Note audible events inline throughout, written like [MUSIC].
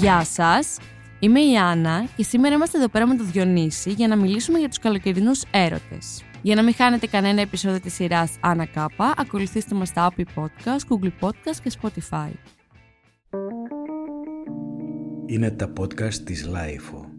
Γεια σας, είμαι η Άννα και σήμερα είμαστε εδώ πέρα με το Διονύση για να μιλήσουμε για τους καλοκαιρινούς έρωτες. Για να μην χάνετε κανένα επεισόδιο της σειράς Άννα Κάπα, ακολουθήστε μας στα Apple Podcast, Google Podcast και Spotify. Είναι τα podcast της Lifeo.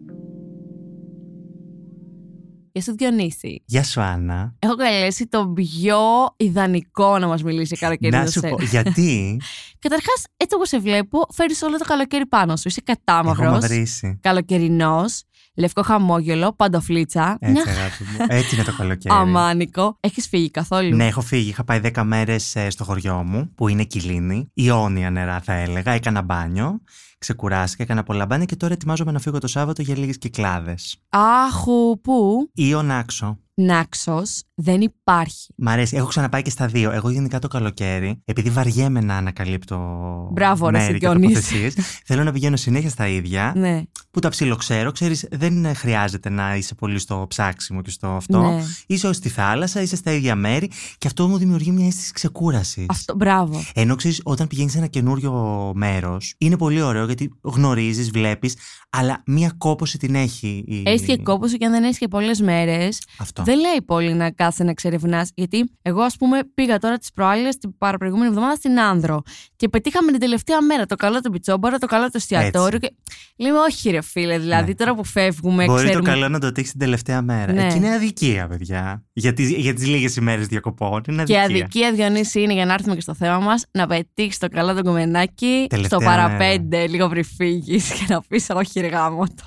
Γεια σου Διονύση. Γεια σου, Άννα. Έχω καλέσει τον πιο ιδανικό να μας μιλήσει για καλοκαιρινό Να σου πω, γιατί; [LAUGHS] Καταρχάς, έτσι όπως σε βλέπω, φέρεις όλο το καλοκαίρι πάνω σου. Είσαι έχω κατάμαυρος, μαυρίσει. καλοκαιρινός, λευκό χαμόγελο, παντοφλίτσα, Έτσι, μια αγάπη μου. Έτσι είναι το καλοκαίρι. αμάνικο. Έχεις φύγει καθόλου; Ναι, έχω φύγει. Είχα πάει 10 μέρες στο χωριό μου, που είναι κοιλίνη. Ιόνια νερά, θα έλεγα. Έκανα μπάνιο. Ξεκουράστηκα, έκανα πολλά μπάνια και τώρα ετοιμάζομαι να φύγω το Σάββατο για λίγες κυκλάδες. Άχου, πού, Ιον άξο. Νάξος, δεν υπάρχει. Μ' αρέσει. Έχω ξαναπάει και στα δύο. Εγώ γενικά το καλοκαίρι, επειδή βαριέμαι να ανακαλύπτω Μπράβο, ρε, μέρη και Σικιώνης. τοποθεσίες, θέλω να πηγαίνω συνέχεια στα ίδια. Ναι, που τα ψιλοξέρω, ξέρεις, δεν ε, χρειάζεται να είσαι πολύ στο ψάξιμο και στο αυτό. ναι. Είσαι ως στη θάλασσα, είσαι στα ίδια μέρη και αυτό μου δημιουργεί μια αίσθηση ξεκούρασης. Αυτό, μπράβο. Ενώ ξέρεις, όταν πηγαίνεις σε ένα καινούριο μέρος, είναι πολύ ωραίο γιατί γνωρίζεις, βλέπεις, αλλά μία κόποση την έχει. Η... Έχει και κόπωση και αν δεν έχεις και πολλές μέρες, Αυτό. Δεν λέει πολύ να κάθεσαι να εξερευνά. Γιατί εγώ, ας πούμε, πήγα τώρα τις προάλλες την παραπροηγούμενη εβδομάδα στην Άνδρο και πετύχαμε την τελευταία μέρα το καλό του πιτσόμπαρο, το καλό του εστιατόριο. Και... Λέμε, όχι, ρε φίλε, δηλαδή Ναι. τώρα που φεύγουμε, Μπορεί ξέρουμε. το καλό να το τύχει την τελευταία μέρα. Ναι. Εκεί είναι αδικία, παιδιά. Για τις για τις λίγες ημέρες διακοπών. Είναι Και αδικία. αδικία Διονύση είναι για να έρθουμε και στο θέμα μας να πετύχεις το καλό το κομμενάκι Τελευταία στο μέρα. παραπέντε, λίγο πριν φύγεις και να πεις Όχι, ρε γάμο το.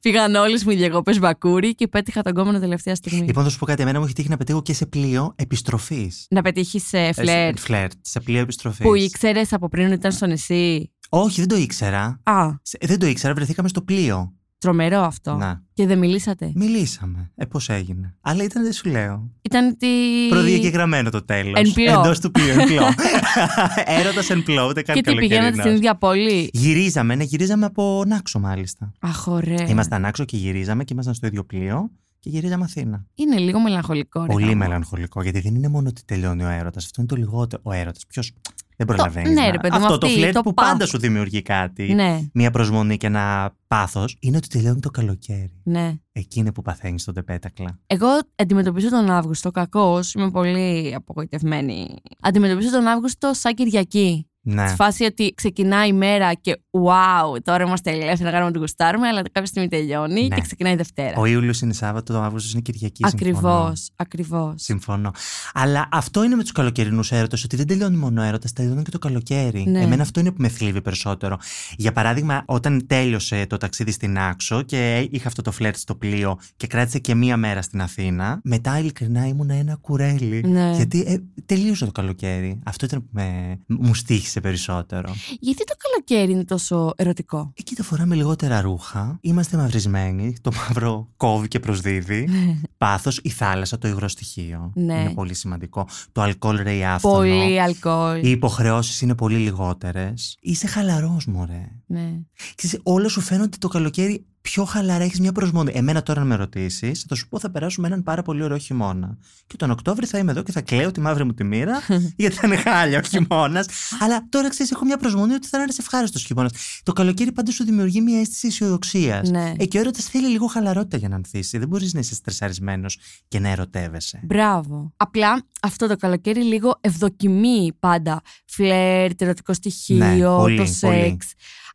Πήγαν όλες μου οι διακοπές μπακούρι και πέτυχα τον κόμμα τελευταία στιγμή. Λοιπόν, θα σου πω κάτι. Εμένα μου έχει τύχει να πετύχω και σε πλοίο επιστροφής. Να πετύχεις φλερ Φλερτ. Σε πλοίο επιστροφής. που ήξερες από πριν ότι ήταν στο νησί; Όχι, δεν το ήξερα. Α, Σε- Δεν το ήξερα, βρεθήκαμε στο πλοίο. Τρομερό αυτό. Να. Και δεν μιλήσατε; Μιλήσαμε. Ε, πώς έγινε; Αλλά ήταν, δεν σου λέω. Ήταν τη. Προδιαγεγραμμένο το τέλος. Εν πλώ. Εντός του πλοίου. Εν πλώ. [LAUGHS] Έρωτας εν πλώ, ούτε καν Και τι πηγαίνατε καλοκαιρινός. στην ίδια πόλη; Γυρίζαμε, ναι, γυρίζαμε από Νάξο μάλιστα. Αχ, ωραία. Ήμασταν Νάξο και γυρίζαμε και ήμασταν στο ίδιο πλοίο και γυρίζαμε Αθήνα. Είναι λίγο μελαγχολικό. ρε Πολύ γάμο. μελαγχολικό, γιατί δεν είναι μόνο ότι τελειώνει ο έρωτας. Αυτό είναι το λιγότερο. Ο έρωτας. Ποιος. Δεν προλαβαίνεις. ναι, ρε παιδί μου, Αυτό το αυτή, φλερτ το που πάντα πάθος. σου δημιουργεί κάτι. Ναι, Μία προσμονή και ένα πάθος είναι ότι τελειώνει το καλοκαίρι. ναι. Εκεί είναι που παθαίνεις τον τεπέτακλα. Εγώ αντιμετωπίζω τον Αύγουστο, κακώς, είμαι πολύ απογοητευμένη. Αντιμετωπίζω τον Αύγουστο σαν Κυριακή. Ναι. Στη φάση ότι ξεκινάει η μέρα και wow, τώρα είμαστε ελεύθεροι να κάνουμε ό,τι γουστάρουμε, αλλά κάποια στιγμή τελειώνει Ναι. και ξεκινάει η Δευτέρα. Ο Ιούλιος είναι Σάββατο, το Αύγουστος είναι Κυριακή. Ακριβώ, συμφωνώ. ακριβώς. Συμφωνώ. Αλλά αυτό είναι με τους καλοκαιρινούς έρωτες, ότι δεν τελειώνει μόνο ο έρωτας, τελειώνει και το καλοκαίρι. Ναι. Εμένα αυτό είναι που με θλίβει περισσότερο. Για παράδειγμα, όταν τέλειωσε το ταξίδι στην Άξο και είχα αυτό το φλερτ στο πλοίο και κράτησε και μία μέρα στην Αθήνα, μετά ειλικρινά ήμουν ένα κουρέλι. Ναι. Γιατί ε, τελείωσε το καλοκαίρι. Αυτό ήταν που με, μου στήχησε περισσότερο. Γιατί το καλοκαίρι είναι τόσο ερωτικό; Εκεί το φοράμε λιγότερα ρούχα. Είμαστε μαυρισμένοι. Το μαύρο κόβει και προσδίδει. Πάθος, η θάλασσα, το υγρό στοιχείο. Ναι. Είναι πολύ σημαντικό. Το αλκοόλ ρέει άφθονο. Πολύ αλκοόλ. Οι υποχρεώσεις είναι πολύ λιγότερες. Είσαι χαλαρός, μωρέ. Ναι. Ξέρεις, όλα σου φαίνονται το καλοκαίρι πιο χαλαρά, έχεις μια προσμονή. Εμένα τώρα να με ρωτήσεις, θα σου πω θα περάσουμε έναν πάρα πολύ ωραίο χειμώνα. Και τον Οκτώβρη θα είμαι εδώ και θα κλαίω τη μαύρη μου τη μοίρα, [LAUGHS] γιατί θα είναι χάλια ο χειμώνας. Αλλά τώρα ξέρεις, έχω μια προσμονή ότι θα είναι ένας ευχάριστος χειμώνας. Το καλοκαίρι πάντα σου δημιουργεί μια αίσθηση αισιοδοξίας. Ναι. Ε, και ο έρωτας θέλει λίγο χαλαρότητα για να ανθίσει. Δεν μπορείς να είσαι στρεσαρισμένος και να ερωτεύεσαι. Μπράβο. Απλά αυτό το καλοκαίρι λίγο ευδοκιμεί πάντα. Φλερτ, ερωτικό στοιχείο, Ναι, πολύ, το πολύ.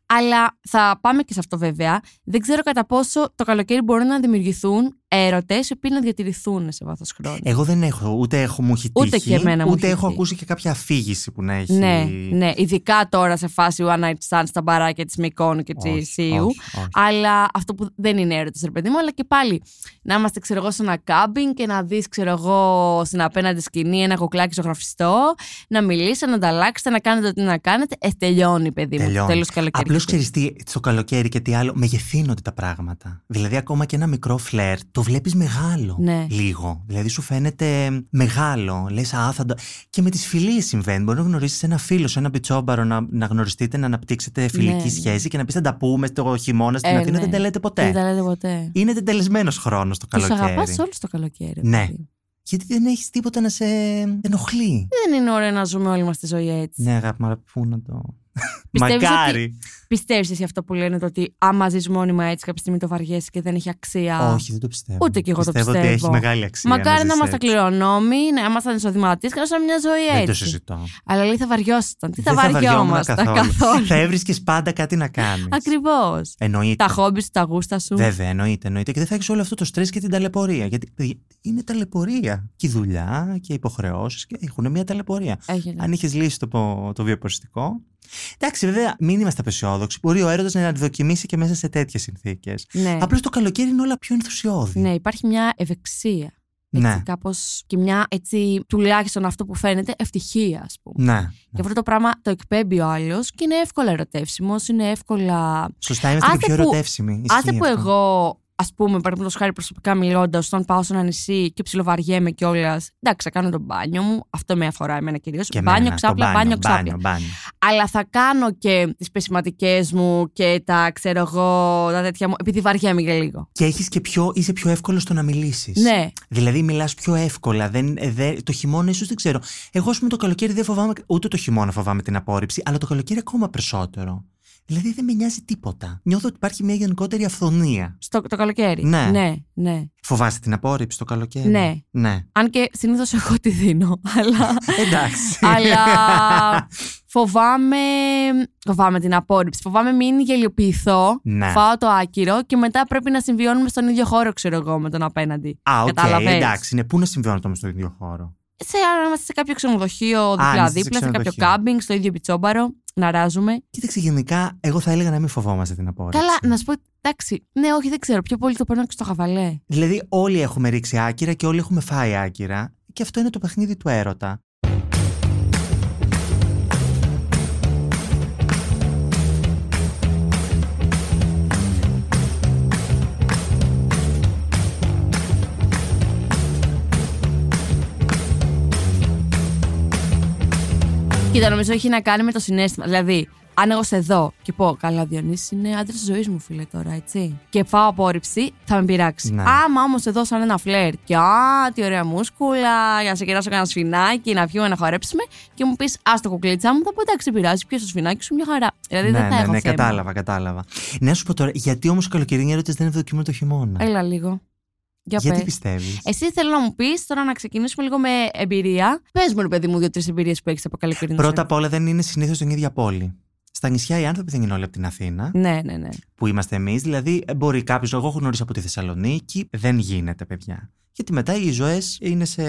Σεξ. Αλλά θα πάμε και σε αυτό βέβαια. Δεν ξέρω κατά πόσο το καλοκαίρι μπορούν να δημιουργηθούν έρωτες οι οποίοι να διατηρηθούν σε βάθος χρόνου. Εγώ δεν έχω, ούτε έχω μου έχει Ούτε τύχει, και εμένα μου ούτε έχει έχω τύχει. ακούσει και κάποια αφήγηση που να έχει. Ναι, ναι. Ειδικά τώρα σε φάση one night stand στα μπαράκια της Μικόνου και της Όχι, Σίου. όχι, όχι. Αλλά αυτό που δεν είναι έρωτα, ρε παιδί μου, αλλά και πάλι να είμαστε, ξέρω εγώ, σε ένα κάμπινγκ και να δεις, ξέρω εγώ, στην απέναντι σκηνή ένα κουκλάκι ζωγραφιστό, να μιλήσετε, να ανταλλάξετε, να κάνετε ό,τι να κάνετε. Ε, τελειώνει, παιδί μου. Τελειώνει. Τέλος καλοκαίρι. Απλώς ξέρεις τι, στο καλοκαίρι και τι άλλο, μεγεθύνονται τα πράγματα. Δηλαδή, ακόμα και ένα μικρό φλερ το βλέπεις μεγάλο. Ναι. Λίγο. Δηλαδή, σου φαίνεται μεγάλο. Λες, α, θα το... Και με τις φιλίες συμβαίνει. Μπορεί να γνωρίσεις ένα φίλο, σε ένα πιτσόμπαρο, να, να γνωριστείτε, να αναπτύξετε φιλική Ναι, ναι. σχέση και να πεις θα τα πούμε στο χειμώνα στην Ε, Αθήνα. ναι. Δεν τα λέτε ποτέ. Δεν τα λέτε ποτέ. Είναι τεντελεσμένος χρόνος το Τους αγαπάς καλοκαίρι. όλους το καλοκαίρι. Ναι. παιδί. Γιατί δεν έχεις τίποτα να σε ενοχλεί. Δεν είναι ωραίο να ζούμε όλοι μας τη ζωή έτσι. Ναι, αγάπη μου, αλλά πού να το. Πιστεύεις Μακάρι. Πιστεύεις εσύ αυτό που λένε το ότι άμα ζεις μόνιμα έτσι κάποια στιγμή το βαριέσαι και δεν έχει αξία; Όχι, δεν το πιστεύω. Ούτε κι εγώ το πιστεύω. ότι πιστεύω. έχει μεγάλη αξία. Μακάρι να ζεις ήμασταν έτσι. κληρονόμοι, να ήμασταν εισοδηματίε και να ζούσαμε μια ζωή Δεν το έτσι. συζητώ. Αλλά λέει θα βαριόσασταν. Τι θα Δεν βαριόμουν βαριόμασταν καθόλου. θα έβρισκες πάντα κάτι να κάνεις. Ακριβώς. Εννοείται. Τα χόμπις σου, τα γούστα σου. Βέβαια, εννοείται, εννοείται. Και δεν θα έχεις όλο αυτό το στρες και την ταλαιπωρία. Γιατί παιδιά, είναι ταλαιπωρία. Και η δουλειά και οι υποχρεώσεις έχουν μια ταλαιπωρία. Έγινε. Αν είχες λύσει το, το βιοποριστικό. Εντάξει, βέβαια, μην είμαστε απεσιόδοξοι. Μπορεί ο έρωτας να δοκιμήσει και μέσα σε τέτοιες συνθήκες. Ναι. Απλώς το καλοκαίρι είναι όλα πιο ενθουσιώδη. ναι, υπάρχει μια ευεξία. Έτσι, Ναι. κάπως, και μια έτσι, τουλάχιστον αυτό που φαίνεται, ευτυχία, ας πούμε. Ναι. Και αυτό το πράγμα το εκπέμπει ο άλλος και είναι εύκολα ερωτεύσιμος, είναι εύκολα. Σωστά, είμαστε και Άσε πιο που- ερωτεύσιμοι. Ισχύει Άσε που αυτό. εγώ, ας πούμε, παραδείγματος χάρη προσωπικά μιλώντας, όταν πάω σε ένα νησί και ψιλοβαριέμαι κιόλας. Εντάξει, θα κάνω το μπάνιο μου. Αυτό με αφορά εμένα κυρίως. Και Μπάνιο, εμένα, το ξάπλα, μπάνιο, ξάπλα. μπάνιο, μπάνιο. Αλλά θα κάνω και τις πεσηματικές μου και τα ξέρω εγώ, τα τέτοια μου, επειδή βαριέμαι για λίγο. Και έχεις και πιο, είσαι πιο εύκολο στο να μιλήσεις. Ναι, Δηλαδή, μιλάς πιο εύκολα. Δεν, ε, δεν- το χειμώνα, ίσως δεν ξέρω. Εγώ, ας πούμε, το καλοκαίρι δεν φοβάμαι. Ούτε το χειμώνα φοβάμαι την απόρριψη, αλλά το καλοκαίρι ακόμα περισσότερο. Δηλαδή, δεν με νοιάζει τίποτα. Νιώθω ότι υπάρχει μια γενικότερη αυθονία. στο, το καλοκαίρι. Ναι. ναι, ναι. Φοβάσαι την απόρριψη το καλοκαίρι; Ναι. ναι. Αν και συνήθως εγώ τη δίνω. Αλλά. [LAUGHS] Εντάξει. αλλά φοβάμαι, φοβάμαι την απόρριψη. Φοβάμαι μην γελιοποιηθώ, Ναι. φάω το άκυρο και μετά πρέπει να συμβιώνουμε στον ίδιο χώρο, ξέρω εγώ, με τον απέναντι. Α, οκ, Καταλαβαίνεις. εντάξει. Είναι πού να συμβιώνετε όμως στο ίδιο χώρο; Σε, αν είμαστε σε κάποιο ξενοδοχείο είστε σε δίπλα-δίπλα, σε κάποιο ξενοδοχείο. κάμπινγκ, στο ίδιο μπιτσόμπαρο, να αράζουμε. Κοίταξε, γενικά, εγώ θα έλεγα να μην φοβόμαστε την απόρριψη. Καλά, να σου πω, εντάξει, ναι, όχι, δεν ξέρω. Πιο πολύ το παίρνω και στο χαβαλέ. Δηλαδή, όλοι έχουμε ρίξει άκυρα και όλοι έχουμε φάει άκυρα. Και αυτό είναι το παιχνίδι του έρωτα. Κοίτα, νομίζω έχει να κάνει με το συνέστημα. Δηλαδή, αν εγώ σε δω και πω, Καλά, Διονύσης είναι άντρας της ζωής μου, φίλε τώρα, έτσι. Και φάω απόρριψη, θα με πειράξει. Ναι. Άμα όμως σε δω σαν ένα φλερ και α, τι ωραία μούσκουλα, για να σε κεράσω κανένα σφινάκι, να βγούμε να χορέψουμε και μου πεις, Α το κουκλίτσα μου, θα πω εντάξει, πειράζει, πιέσαι το σφινάκι σου, μια χαρά. Δηλαδή ναι, δεν θα ναι, έχω ναι, θέμα. κατάλαβα, κατάλαβα. Να σου πω τώρα, γιατί όμως οι καλοκαιρινοί έρωτε δεν ευδοκιμούν το χειμώνα; Έλα λίγο. Για γιατί πες. πιστεύεις; Εσύ θέλω να μου πεις τώρα να ξεκινήσουμε λίγο με εμπειρία. Πες μου, ρε παιδί μου, δύο-τρεις εμπειρίες που έχεις από καλοκαιρινό. Πρώτα απ' όλα δεν είναι συνήθως στην ίδια πόλη. Στα νησιά οι άνθρωποι δεν είναι όλοι από την Αθήνα, Ναι, ναι, ναι. που είμαστε εμείς. Δηλαδή, ε, μπορεί κάποιος, εγώ έχω γνωρίσει από τη Θεσσαλονίκη, δεν γίνεται, παιδιά. Γιατί μετά οι ζωές είναι σε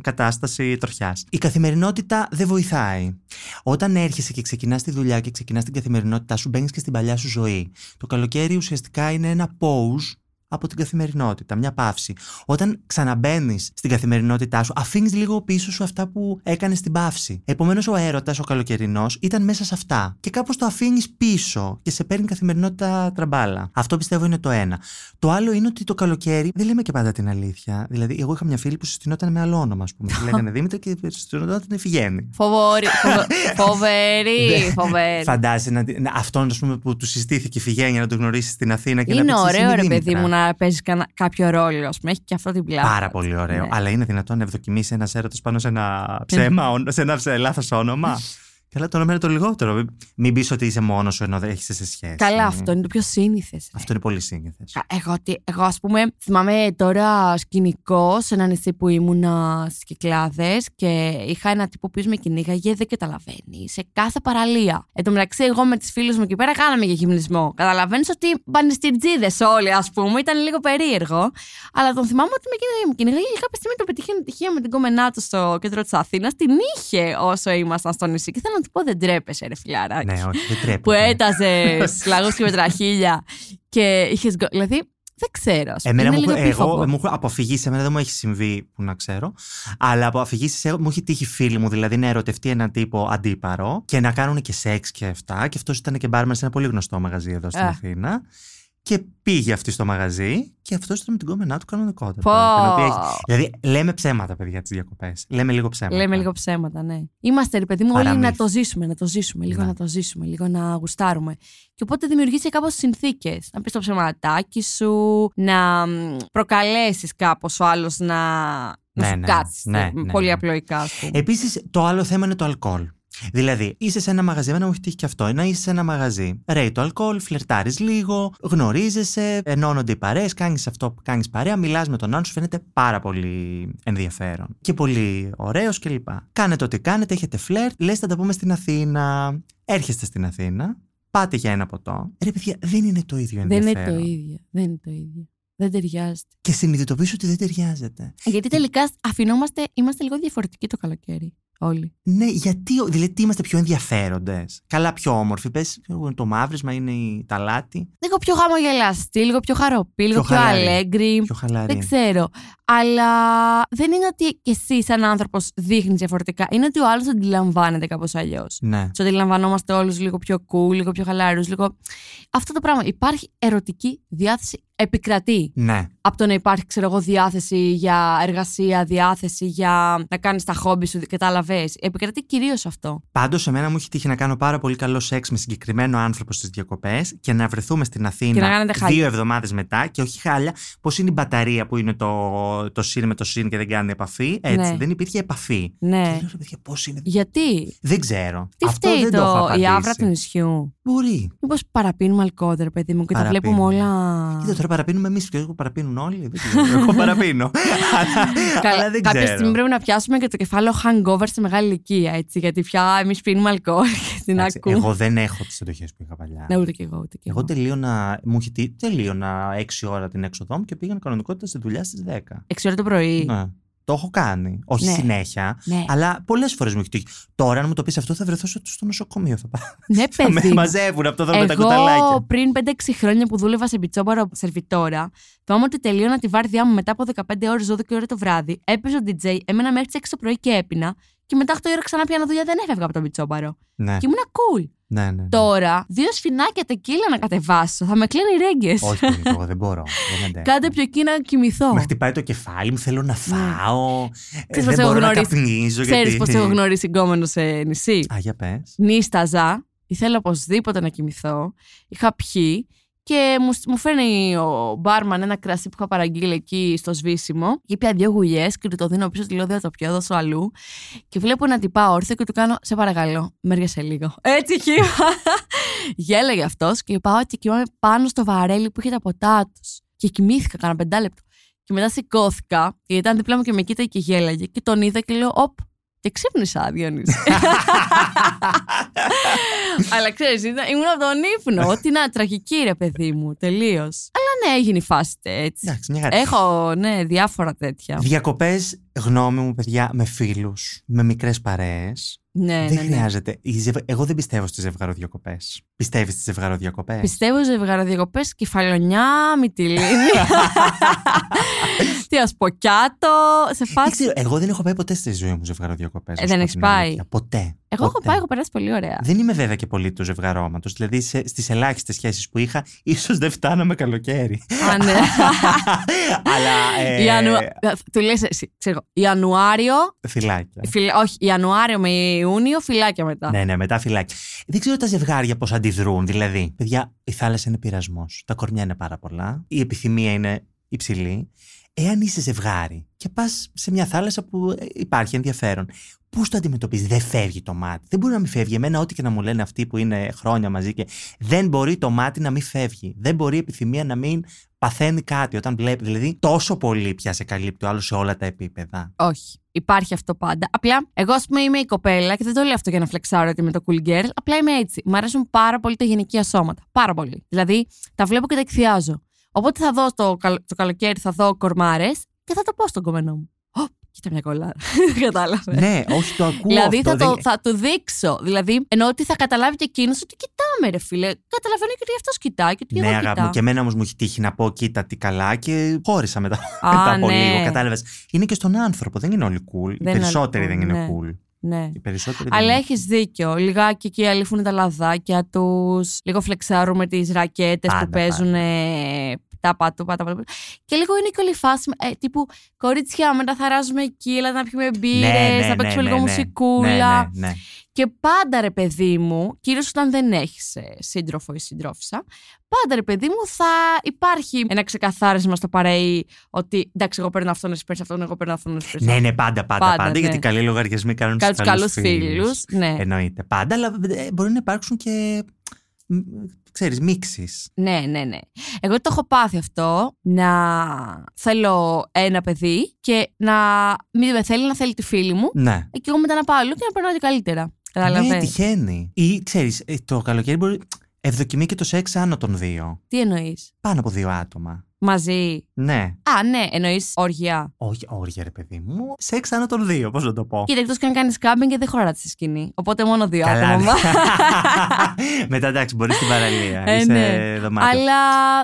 κατάσταση τροχιάς. Η καθημερινότητα δεν βοηθάει. Όταν έρχεσαι και ξεκινάς τη δουλειά και ξεκινάς την καθημερινότητά σου, μπαίνεις και στην παλιά σου ζωή. Το καλοκαίρι ουσιαστικά είναι ένα pause από την καθημερινότητα, μια παύση. Όταν ξαναμπαίνεις στην καθημερινότητά σου, αφήνεις λίγο πίσω σου αυτά που έκανες στην παύση. Επομένως, ο έρωτας, ο καλοκαιρινός, ήταν μέσα σε αυτά. Και κάπως το αφήνεις πίσω και σε παίρνει καθημερινότητα τραμπάλα. Αυτό πιστεύω είναι το ένα. Το άλλο είναι ότι το καλοκαίρι δεν λέμε και πάντα την αλήθεια. Δηλαδή, εγώ είχα μια φίλη που συστηνόταν με άλλο όνομα, ας πούμε. Τη λέγανε Δήμητρα και συστηνόταν Φιγέννη. Φοβόρη, φοβε- φοβερή, φοβερή. Φαντάζεσαι να, να, αυτόν ας πούμε, που του συστήθηκε η Φιγένεια να το γνωρίσει στην Αθήνα και να Είναι πει, «Ξέρεις, ωραίο, είμαι ρε παιδί Δήμητρα». μου, να παίζει κάποιο ρόλο. Α πούμε, έχει και αυτό την πλάτη. Πάρα πολύ ωραίο. Ναι. Αλλά είναι δυνατόν να ευδοκιμήσει ένας έρωτας πάνω σε ένα ψέμα, όν- σε ένα λάθος όνομα; [LAUGHS] Καλά, το όνομα είναι το λιγότερο. Μην- Μην πεις ότι είσαι μόνος σου ενώ δεν έχεις σε σχέση. Καλά, αυτό είναι το πιο σύνηθες. Αυτό είναι πολύ σύνηθες. Εγώ, τι- εγώ, ας πούμε, θυμάμαι τώρα σκηνικό σε ένα νησί που ήμουνα στις Κυκλάδες και είχα ένα τύπο που με κυνήγαγε, δεν καταλαβαίνει, σε κάθε παραλία. Εν τω μεταξύ, εγώ με τις φίλες μου εκεί πέρα κάναμε και γυμνισμό. Καταλαβαίνεις ότι μπανιστηρτζίδε όλοι, ας πούμε, ήταν λίγο περίεργο. Αλλά τον θυμάμαι ότι με κυνήγαγε, με κυνήγαγε και κάποια στιγμή το πετύχαινε τυχαία με την κόμενά του στο κέντρο της Αθήνας. Την είχε όσο ήμασταν στο νησί. Και θέλω να του πω, δεν τρέπεσαι, ρε φιλάρα Ναι, όχι, δεν τρέπεται. που έταζε λαγού και μετραχίλια και είχες. Δηλαδή, δεν ξέρω. ας πούμε, Εμένα είναι μου, λίγο έχω- εγώ, επίφοβο. μου έχω αποφυγήσει, εμένα δεν μου έχει συμβεί που να ξέρω, αλλά από αφηγήσεις μου έχει τύχει φίλοι μου, δηλαδή να ερωτευτεί έναν τύπο αντίπαρο και να κάνουν και σεξ και αυτά. Και αυτός ήταν και μπάρμαν σε ένα πολύ γνωστό μαγαζί εδώ στην Α. Αθήνα. Και πήγε αυτή στο μαγαζί και αυτός ήταν με την κόμενά του κανονικότητα. Πω. την οποία έχει- Δηλαδή, λέμε ψέματα, παιδιά, τις διακοπές. Λέμε λίγο ψέματα. Λέμε λίγο ψέματα, ναι. Είμαστε, ρε παιδί μου, όλοι Παραμύθι. να το ζήσουμε, να το ζήσουμε, λίγο Ναι. να το ζήσουμε, λίγο να γουστάρουμε. Και οπότε δημιουργήσει κάπως συνθήκες. Να πεις το ψεματάκι σου, να προκαλέσεις κάπως ο άλλος να, να Ναι, σου ναι, κάτσει. ναι, ναι, πολύ ναι. απλοϊκά, ας πούμε. Επίσης, το άλλο θέμα είναι το αλκοόλ. Δηλαδή, είσαι σε ένα μαγαζί, εμένα μου έχει τύχει και αυτό. Να είσαι σε ένα μαγαζί. Ρέει το αλκοόλ, φλερτάρεις λίγο, γνωρίζεσαι, ενώνονται οι παρέες, κάνεις αυτό που κάνεις παρέα, μιλάς με τον άλλον, σου φαίνεται πάρα πολύ ενδιαφέρον. Και πολύ ωραίος κλπ. Κάνετε ό,τι κάνετε, έχετε φλερτ, λες θα τα πούμε στην Αθήνα. Έρχεστε στην Αθήνα, πάτε για ένα ποτό. Ρε παιδιά, δεν είναι το ίδιο Δεν ενδιαφέρον. είναι το ίδιο. Δεν είναι το ίδιο. Δεν ταιριάζεται. Και συνειδητοποιήσω ότι δεν ταιριάζεται. Γιατί τελικά αφινόμαστε, είμαστε λίγο διαφορετικοί το καλοκαίρι. Όλοι. Ναι, γιατί, ο- δηλαδή, τι είμαστε πιο ενδιαφέροντες; Καλά, πιο όμορφοι. Πες, το μαύρισμα είναι η ταλάτη. Λίγο πιο χαμογελαστή, λίγο πιο χαροπή, λίγο πιο, χαλαρή. αλέγκρι. Πιο χαλαρή. Δεν ξέρω. Αλλά δεν είναι ότι και εσύ, σαν άνθρωπος, δείχνεις διαφορετικά. Είναι ότι ο άλλος αντιλαμβάνεται κάπως αλλιώς. Ναι. Τους αντιλαμβανόμαστε όλους λίγο πιο cool, λίγο πιο χαλαρού. Λίγο... Αυτό το πράγμα. Υπάρχει ερωτική διάθεση. Επικρατεί. Ναι. Από το να υπάρχει, ξέρω εγώ, διάθεση για εργασία, διάθεση για να κάνεις τα χόμπι σου, κατάλαβες. Επικρατεί κυρίως αυτό. Πάντως, εμένα μου έχει τύχει να κάνω πάρα πολύ καλό σεξ με συγκεκριμένο άνθρωπο στις διακοπές και να βρεθούμε στην Αθήνα Και να κάνετε χάλια. δύο εβδομάδες μετά και όχι χάλια. Πώς είναι η μπαταρία που είναι το, το συν με το συν και δεν κάνει επαφή. Έτσι, Ναι. δεν υπήρχε επαφή. Και Ναι. λέω, ρε παιδιά, πώς είναι. Γιατί; Δεν ξέρω. Τι Αυτό φταίει δεν το, έχω το, η απαντήσει. άβρα του νησιού; Μπορεί. Μήπως παραπίνουμε αλκοόλ, ρε παιδί μου, και τα Παραπίνουμε. βλέπουμε όλα. Κοίτα, τώρα παραπίνουμε εμείς και εγώ παραπίνουν όλοι. Δεν ξέρω. Εγώ παραπίνω. [LAUGHS] αλλά, Κα- αλλά δεν κάποια ξέρω. στιγμή πρέπει να πιάσουμε και το κεφάλαιο hangover σε μεγάλη ηλικία, έτσι. Γιατί πια εμείς πίνουμε αλκοόλ και την Εντάξει, ακούμε. Εγώ δεν έχω τις εντοχές που είχα παλιά. Ναι, ούτε κι εγώ, ούτε κι εγώ. Εγώ τελείωνα, μου είχε τύχει, τελείωνα 6 ώρα την έξοδό μου και πήγαινα κανονικότητα στη δουλειά στις 10. Έξι ώρα το πρωί. Ναι. Το έχω κάνει. Όχι Ναι. συνέχεια, Ναι, αλλά πολλές φορές μου έχει τύχει. Τώρα, αν μου το πεις αυτό, θα βρεθώ στο- στο νοσοκομείο. Θα, πάω. ναι [LAUGHS] θα με παιδί. μου. μαζεύουν από το δω με τα Εγώ κουταλάκια. πριν 5-6 χρόνια που δούλευα σε πιτσόμπαρο σερβιτόρα, θυμάμαι ότι τελείωνα τη βάρδιά μου μετά από 15 ώρες, 12 ώρε το βράδυ. Έπαιζε ο DJ, έμενα μέχρι τις 6 το πρωί και έπινα. Και μετά 8 ώρα ξανά πιάνα δουλειά, δεν έφευγα από τον πιτσόμπαρο. Ναι, Και ήμουνα cool. ναι, ναι. ναι. Τώρα, δύο σφινάκια τεκίλα να κατεβάσω. Θα με κλείνει οι ρέγγες. Όχι, παιδί, εγώ δεν μπορώ. Δεν αντέχω. Κάντε πιο εκεί να κοιμηθώ. Με χτυπάει το κεφάλι μου, θέλω να φάω. Ε, Ναι. Ξέρεις δεν πώς έχω μπορώ να γνωρίσει- καπνίζω. Ξέρεις γιατί... πώς έχω γνωρίσει συγκόμενο σε νησί; Α, για πες. Νίσταζα, ήθελα οπωσδήποτε να κοιμηθώ. Είχα πιει και μου, μου φέρνει ο μπάρμαν ένα κρασί που είχα παραγγείλει εκεί στο σβήσιμο. Και πια δύο γουλιές και του το δίνω πίσω, του λέω δεν θα το πιω, δώσω αλλού. Και βλέπω να τυπά όρθιο και του κάνω σε παρακαλώ, μέριασε λίγο. Έτσι χύμα. [LAUGHS] Γέλαγε αυτός και πάω και κοιμάμαι πάνω στο βαρέλι που είχε τα ποτά τους. Και κοιμήθηκα κάνα πεντάλεπτο. Και μετά σηκώθηκα, γιατί ήταν δίπλα μου και με κοίταγε και γέλαγε. Και τον είδα και λέω, Οπ, και ξύπνησα, Διονύση. [LAUGHS] [LAUGHS] Αλλά ξέρεις, ήμουν από τον ύπνο. [LAUGHS] Τι να, τραγική ρε παιδί μου, τελείως. Αλλά ναι, έγινε η φάση έτσι. Εντάξει, μια χαρά. Έχω, ναι, διάφορα τέτοια. Διακοπές, γνώμη μου, παιδιά, με φίλους, με μικρές παρέες. Ναι, δεν ναι, ναι. χρειάζεται. Οι ζευ- Εγώ δεν πιστεύω στις ζευγαροδιακοπέ. Πιστεύεις στις ζευγαροδιακοπέ. Πιστεύω ζευγαροδιακοπέ, κεφαλονιά, μυτιλίνη. Τι ασποκιάτο, σε Δεν φάση. ξέρω, εγώ δεν έχω πάει ποτέ στη ζωή μου ζευγαροδιακοπέ. Ε, δεν έχεις πάει; Ποτέ. Εγώ έχω Ποτέ. πάει, έχω περάσει πολύ ωραία. Δεν είμαι βέβαια και πολύ του ζευγαρώματος. Δηλαδή στις ελάχιστες σχέσεις που είχα, ίσως δεν φτάναμε καλοκαίρι. Α, ναι. [LAUGHS] Αλλά. Ε, Ιανουα... Του λες εσύ, ξέρω, Ιανουάριο, Φυλάκια. φυλα... όχι, Ιανουάριο με Ιούνιο, φυλάκια μετά. Ναι, ναι, μετά φυλάκια. Δεν ξέρω τα ζευγάρια πώς αντιδρούν. Δηλαδή, παιδιά, η θάλασσα είναι πειρασμός. Τα κορμιά είναι πάρα πολλά. Η επιθυμία είναι υψηλή. Εάν είσαι ζευγάρι και πας σε μια θάλασσα που ε, υπάρχει ενδιαφέρον, πώς το αντιμετωπίζεις, Δεν φεύγει το μάτι. Δεν μπορεί να μην φεύγει. Εμένα, ό,τι και να μου λένε αυτοί που είναι χρόνια μαζί και δεν μπορεί το μάτι να μην φεύγει. Δεν μπορεί η επιθυμία να μην παθαίνει κάτι όταν βλέπει. Δηλαδή, τόσο πολύ πια σε καλύπτει ο άλλος σε όλα τα επίπεδα. Όχι. Υπάρχει αυτό πάντα. Απλά, εγώ ας πούμε είμαι η κοπέλα και δεν το λέω αυτό για να φλεξάρω ότι είμαι το cool girl. Απλά είμαι έτσι. Μ' αρέσουν πάρα πολύ τα γυναικεία σώματα. Πάρα πολύ. Δηλαδή, τα βλέπω και τα εκθιάζω. Οπότε θα δω το, καλο- το καλοκαίρι, θα δω κορμάρες και θα το πω στον κομμένο μου. Ω, κοίτα μια κολλάρα. Δεν [LAUGHS] κατάλαβες. ναι, όχι το ακούω. Δηλαδή αυτό, θα, το, δεν- θα του δείξω. Δηλαδή, ενώ ότι θα καταλάβει και εκείνος ότι κοιτάμε, ρε φίλε. Καταλαβαίνω και ότι αυτός κοιτάει και ότι Ναι, εγώ αγάπη μου, κοιτάω. και εμένα όμως μου έχει τύχει να πω κοίτα τι καλά και χώρισα μετά, Α, [LAUGHS] μετά από ναι. λίγο. Κατάλαβες. Είναι και στον άνθρωπο, δεν είναι όλοι cool. Οι Δεν είναι περισσότεροι όλοι δεν cool, είναι ναι. cool. Ναι. Οι περισσότεροι δεν Αλλά είναι. έχεις δίκιο. Λιγάκι εκεί αλήφουν τα λαδάκια τους. Λίγο φλεξάρουμε τις ρακέτες που Πάντα, παίζουν πάντα. ε, τα πατού, τα πατού. Και λίγο είναι και όλη η φάση, ε, τύπου κορίτσια, μετά θα ράζουμε εκεί, έλα να πιούμε μπύρες, Ναι, ναι, να παίξουμε ναι, λίγο ναι, ναι. μουσικούλα. Ναι, ναι, ναι. Και πάντα ρε παιδί μου, κυρίως όταν δεν έχεις σύντροφο ή συντρόφισσα, πάντα ρε παιδί μου θα υπάρχει ένα ξεκαθάρισμα στο παρέι ότι εντάξει, εγώ παίρνω αυτόν, εσύ παίρνεις αυτόν, εγώ παίρνω αυτόν, εσύ παίρνεις Ναι, ναι, πάντα, πάντα, Πάντα, πάντα, ναι. γιατί οι καλοί λογαριασμοί κάνουν Κάτι τους καλούς καλούς φίλους. φίλους. Ναι. Εννοείται. Πάντα, αλλά ε, μπορεί να υπάρξουν και. Μ, ξέρεις, μίξεις. ναι, ναι, ναι. Εγώ το έχω πάθει αυτό να θέλω ένα παιδί και να μην με θέλει, να θέλει τη φίλη μου. Ναι. Και εγώ μετά να πάω αλλού και να περνάω και καλύτερα. Ναι, Καταλαβαίνεις. τυχαίνει. Ή ξέρεις, ε, το καλοκαίρι μπορεί. Ευδοκιμεί και το σεξ άνω των δύο. Τι εννοείς; Πάνω από δύο άτομα. Μαζί. Ναι. Α, ναι, εννοείς όργια. Όχι, όρια ρε παιδί μου. Σεξ άνω των δύο, πώς να το πω. Κοίτα, εκτός και αν κάνεις κάμπινγκ και δεν χωράτε στη σκηνή. Οπότε μόνο δύο Καλά, άτομα. ναι. [LAUGHS] Μετά εντάξει, μπορείς στην παραλία. Ε, Είσαι ναι. δωμάτιο. Αλλά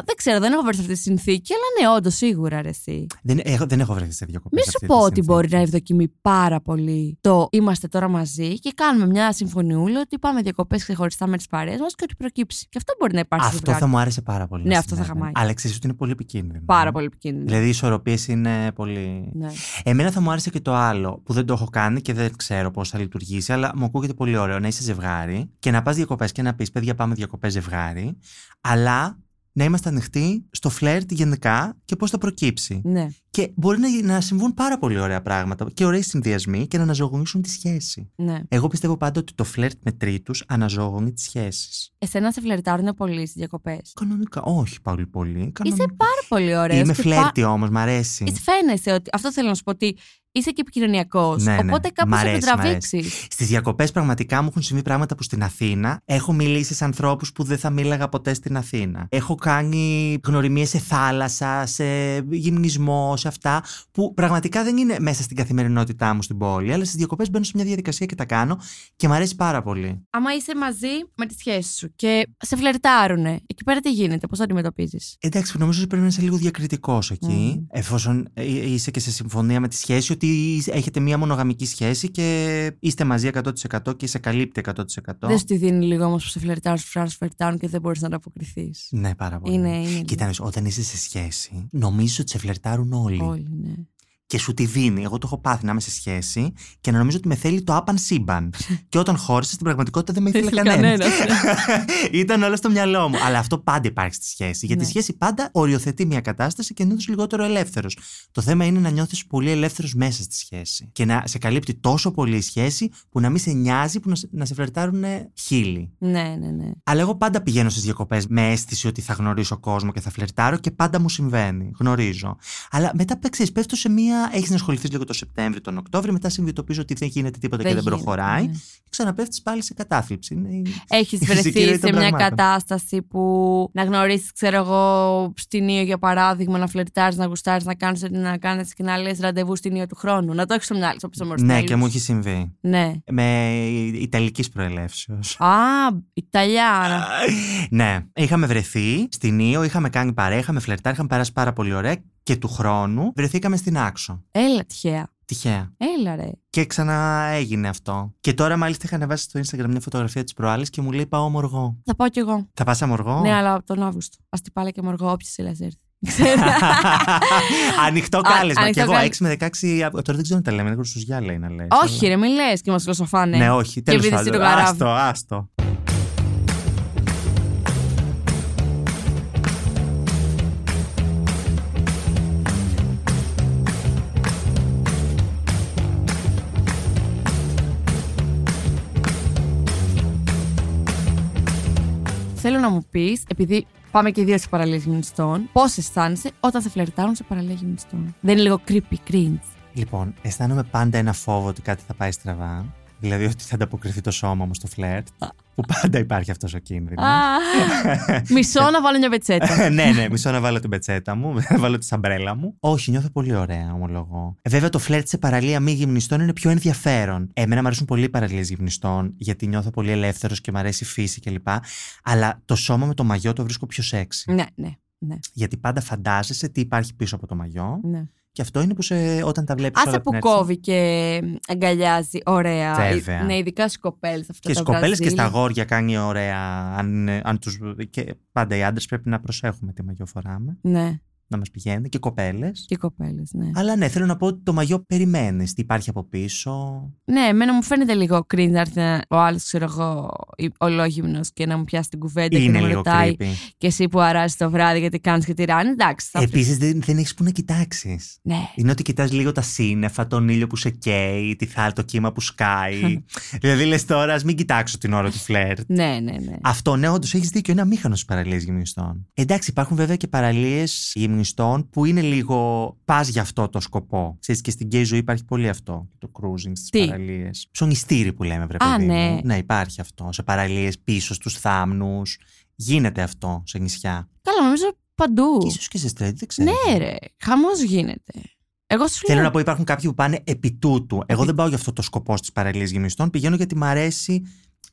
δεν ξέρω, δεν έχω βρει σε αυτή τη συνθήκη. Αλλά ναι, όντως σίγουρα ρε, εσύ. Δεν, έχω, δεν έχω βρεθεί σε διακοπές. Μη σου πω ότι μπορεί να ευδοκιμεί πάρα πολύ το είμαστε τώρα μαζί και κάνουμε μια συμφωνιούλα ότι πάμε διακοπές ξεχωριστά με τις παρέες μας και ότι προκύψει. Και αυτό μπορεί να υπάρχει στο Αυτό θα ζευγάρι. μου άρεσε πάρα πολύ. Ναι, να αυτό θα συνέβαινε. χαμάει. Αλλά ξέρει ότι είναι πολύ επικίνδυνο. Πάρα πολύ επικίνδυνο. Δηλαδή οι ισορροπίες είναι πολύ. Ναι. Εμένα θα μου άρεσε και το άλλο που δεν το έχω κάνει και δεν ξέρω πώς θα λειτουργήσει, αλλά μου ακούγεται πολύ ωραίο να είσαι ζευγάρι και να πας διακοπές και να πεις: Παιδιά, πάμε διακοπές ζευγάρι, αλλά να είμαστε ανοιχτοί στο φλερτ γενικά και πώς θα προκύψει. ναι. Και μπορεί να, να συμβούν πάρα πολύ ωραία πράγματα και ωραίοι συνδυασμοί και να αναζωογονήσουν τη σχέση. ναι. Εγώ πιστεύω πάντα ότι το φλερτ με τρίτους αναζωογονεί τις σχέσεις. Εσένα σε φλερτάρουν πολύ στις διακοπές; Κανονικά. Όχι πολύ πολύ. Είσαι Κανονικά. πάρα πολύ ωραίος. Είμαι φλερτη όμως, μ' αρέσει. Φαίνεσαι ότι. Αυτό θέλω να σου πω ότι είσαι και επικοινωνιακός. Ναι, ναι. Οπότε Μ' κάπως θα το αρέσει, μ' τραβήξει. Στις διακοπές πραγματικά μου έχουν συμβεί πράγματα που στην Αθήνα έχω μιλήσει σε ανθρώπους που δεν θα μίλαγα ποτέ στην Αθήνα. Έχω κάνει γνωριμίες σε θάλασσα, σε γυμνισμό, σε αυτά που πραγματικά δεν είναι μέσα στην καθημερινότητά μου στην πόλη, αλλά στις διακοπές μπαίνω σε μια διαδικασία και τα κάνω και μου αρέσει πάρα πολύ. Άμα είσαι μαζί με τη σχέση σου και σε φλερτάρουνε, εκεί πέρα τι γίνεται, πώς το αντιμετωπίζεις; Εντάξει, νομίζω ότι πρέπει να είσαι λίγο διακριτικός εκεί, Μμ. εφόσον ε, είσαι και σε συμφωνία με τη σχέση, ότι έχετε μια μονογαμική σχέση και είστε μαζί 100% και σε καλύπτει 100%. Δεν σου τη δίνει λίγο όμως που σε φλερτάρουν, σου φλερτάρουν και δεν μπορείς να ανταποκριθεί. Ναι, πάρα πολύ. Είναι, είναι. Κοίτα, να σου- όταν είσαι σε σχέση, νομίζει ότι σε φλερτάρουν όλοι. Όλοι, ναι. Και σου τη δίνει. Εγώ το έχω πάθει να είμαι σε σχέση και να νομίζω ότι με θέλει το άπαν σύμπαν. [LAUGHS] και όταν χώρισε, στην πραγματικότητα δεν με ήθελε ήθελε κανένας. κανένας, [LAUGHS] Ήταν όλο στο μυαλό μου. Αλλά αυτό πάντα υπάρχει στη σχέση. Γιατί η Ναι. σχέση πάντα οριοθετεί μια κατάσταση και νιώθεις λιγότερο ελεύθερος. Το θέμα είναι να νιώθεις πολύ ελεύθερος μέσα στη σχέση. Και να σε καλύπτει τόσο πολύ η σχέση που να μην σε νοιάζει που να σε, να σε φλερτάρουν χίλιοι. ναι, ναι, ναι. Αλλά εγώ πάντα πηγαίνω στις διακοπές με αίσθηση ότι θα γνωρίσω κόσμο και θα φλερτάρω και πάντα μου συμβαίνει. Γνωρίζω. Αλλά μετά ξέρεις, πέφτω σε μία. Έχεις να ασχοληθείς λίγο το Σεπτέμβριο, τον Οκτώβριο, μετά συνειδητοποιίζω ότι δεν γίνεται τίποτα και δεν γίνεται, προχωράει. ναι. Και ξαναπέφτεις πάλι σε κατάθλιψη. Είναι... η- Έχεις η φυσική ροή βρεθεί των σε μια πραγμάτων. κατάσταση που να γνωρίσεις, ξέρω εγώ, στην Ίο για παράδειγμα, να φλερτάρεις, να γουστάρεις, να κάνεις να κάνεις και να λες ραντεβού στην Ίο του χρόνου. Να το έχεις στο μυαλό σου όπως Ναι, και μου έχει συμβεί. Ναι. Με Ιταλικής προελεύσεως. Α, Ιταλιάνα. ναι, είχαμε βρεθεί στην Ήο, είχαμε κάνει παρέα, είχαμε φλερτάρει, είχαμε περάσει πάρα πολύ ωραία και του χρόνου βρεθήκαμε στην Άξο. Έλα, τυχαία. Τυχαία. Έλα, ρε. Και ξαναέγινε αυτό. Και τώρα μάλιστα είχα ανεβάσει στο Instagram μια φωτογραφία της προάλλης και μου λέει πάω μοργό. Θα πάω κι εγώ. Θα πας αμοργό. Ναι, αλλά τον Αύγουστο. Α την πάλε και μοργό, όποιο θέλει να έρθει. [LAUGHS] Ξέρω. [LAUGHS] Ανοιχτό Α, κάλεσμα. ανοιχτό Και εγώ κάλε- 6 με 16. Τώρα δεν ξέρω αν τα λέμε. Είναι γρουσουζιά λέει να λε. Όχι, ρε, μην λες και μας φιλοσοφάνε. Ναι, όχι. Τέλος επειδή εσύ πάντων. το καράβι. Άστο, άστο. Θέλω να μου πεις, επειδή πάμε και οι δύο σε παραλίες γυμνιστών, πώς αισθάνεσαι όταν σε φλερτάρουν σε παραλία γυμνιστών. Δεν είναι λίγο creepy, cringe. Λοιπόν, αισθάνομαι πάντα ένα φόβο ότι κάτι θα πάει στραβά. Δηλαδή ότι θα ανταποκριθεί το σώμα μου στο φλερτ. Που πάντα υπάρχει αυτός ο κίνδυνος. Α, Μισό [LAUGHS] να βάλω μια πετσέτα. [LAUGHS] ναι, ναι, μισό να βάλω την πετσέτα μου, [LAUGHS] να βάλω τη σαμπρέλα μου. Όχι, νιώθω πολύ ωραία, ομολογώ. Ε, Βέβαια, το φλερτ σε παραλία μη γυμνιστών είναι πιο ενδιαφέρον. Εμένα μου αρέσουν πολύ οι παραλίες γυμνιστών, γιατί νιώθω πολύ ελεύθερος και μου αρέσει η φύση κλπ. Αλλά το σώμα με το μαγιό το βρίσκω πιο σεξι. ναι, ναι, ναι, Γιατί πάντα φαντάζεσαι τι υπάρχει πίσω από το μαγιό ναι. Και αυτό είναι που σε, όταν τα βλέπεις όλα Άσε από την που αρχή. κόβει και αγκαλιάζει. Ωραία. Βέβαια. Ναι, ειδικά στις κοπέλες αυτά. Και τα στις κοπέλες και Βραζίλια. στα αγόρια κάνει ωραία. Αν, αν τους, και πάντα οι άντρες πρέπει να προσέχουμε τι μαγιό φοράμε. Ναι, Να μας πηγαίνετε και κοπέλες. και οι κοπέλες, ναι. Αλλά ναι, θέλω να πω ότι το μαγιό περιμένεις. Τι υπάρχει από πίσω. Ναι, εμένα μου φαίνεται λίγο cringe να έρθει ένα- ο άλλος, ξέρω εγώ, ολόγυμνος και να μου πιάσει την κουβέντα και Είναι να μου λίγο ρωτάει creepy. και εσύ που αράζεις το βράδυ γιατί κάνεις και τυράννη. Εντάξει, θα Επίσης δεν, δεν έχεις που να κοιτάξεις. Ναι. Είναι ότι κοιτάς λίγο τα σύννεφα, τον ήλιο που σε καίει, τη θάλ, το κύμα που σκάει. [LAUGHS] δηλαδή λες τώρα, ας μην κοιτάξω την ώρα του φλερτ. Ναι, ναι, ναι. Αυτό, ναι, όντως έχεις δίκιο. Είναι αμήχανο στι παραλίες γυμνιστών. Εντάξει, υπάρχουν βέβαια και παραλίες γυμνιστών που είναι λίγο. πας για αυτό το σκοπό. Ξέρεις, και στην γκέι ζωή υπάρχει πολύ αυτό. Το cruising στις Τι; παραλίες. Ψωνιστήρι που λέμε, βρε Α, παιδί ναι. μου. Ναι, υπάρχει αυτό. Σε παραλίες πίσω στους θάμνους. Γίνεται αυτό σε νησιά. Καλά, νομίζω παντού. Και ίσως και σε στρέτ, δεν ξέρω. Ναι, ρε. Χαμός γίνεται. Εγώ σου Θέλω λέω. να πω, υπάρχουν κάποιοι που πάνε επί τούτου. Εγώ δεν πάω για αυτό το σκοπό στις παραλίες γυμνιστών. Πηγαίνω γιατί μ' αρέσει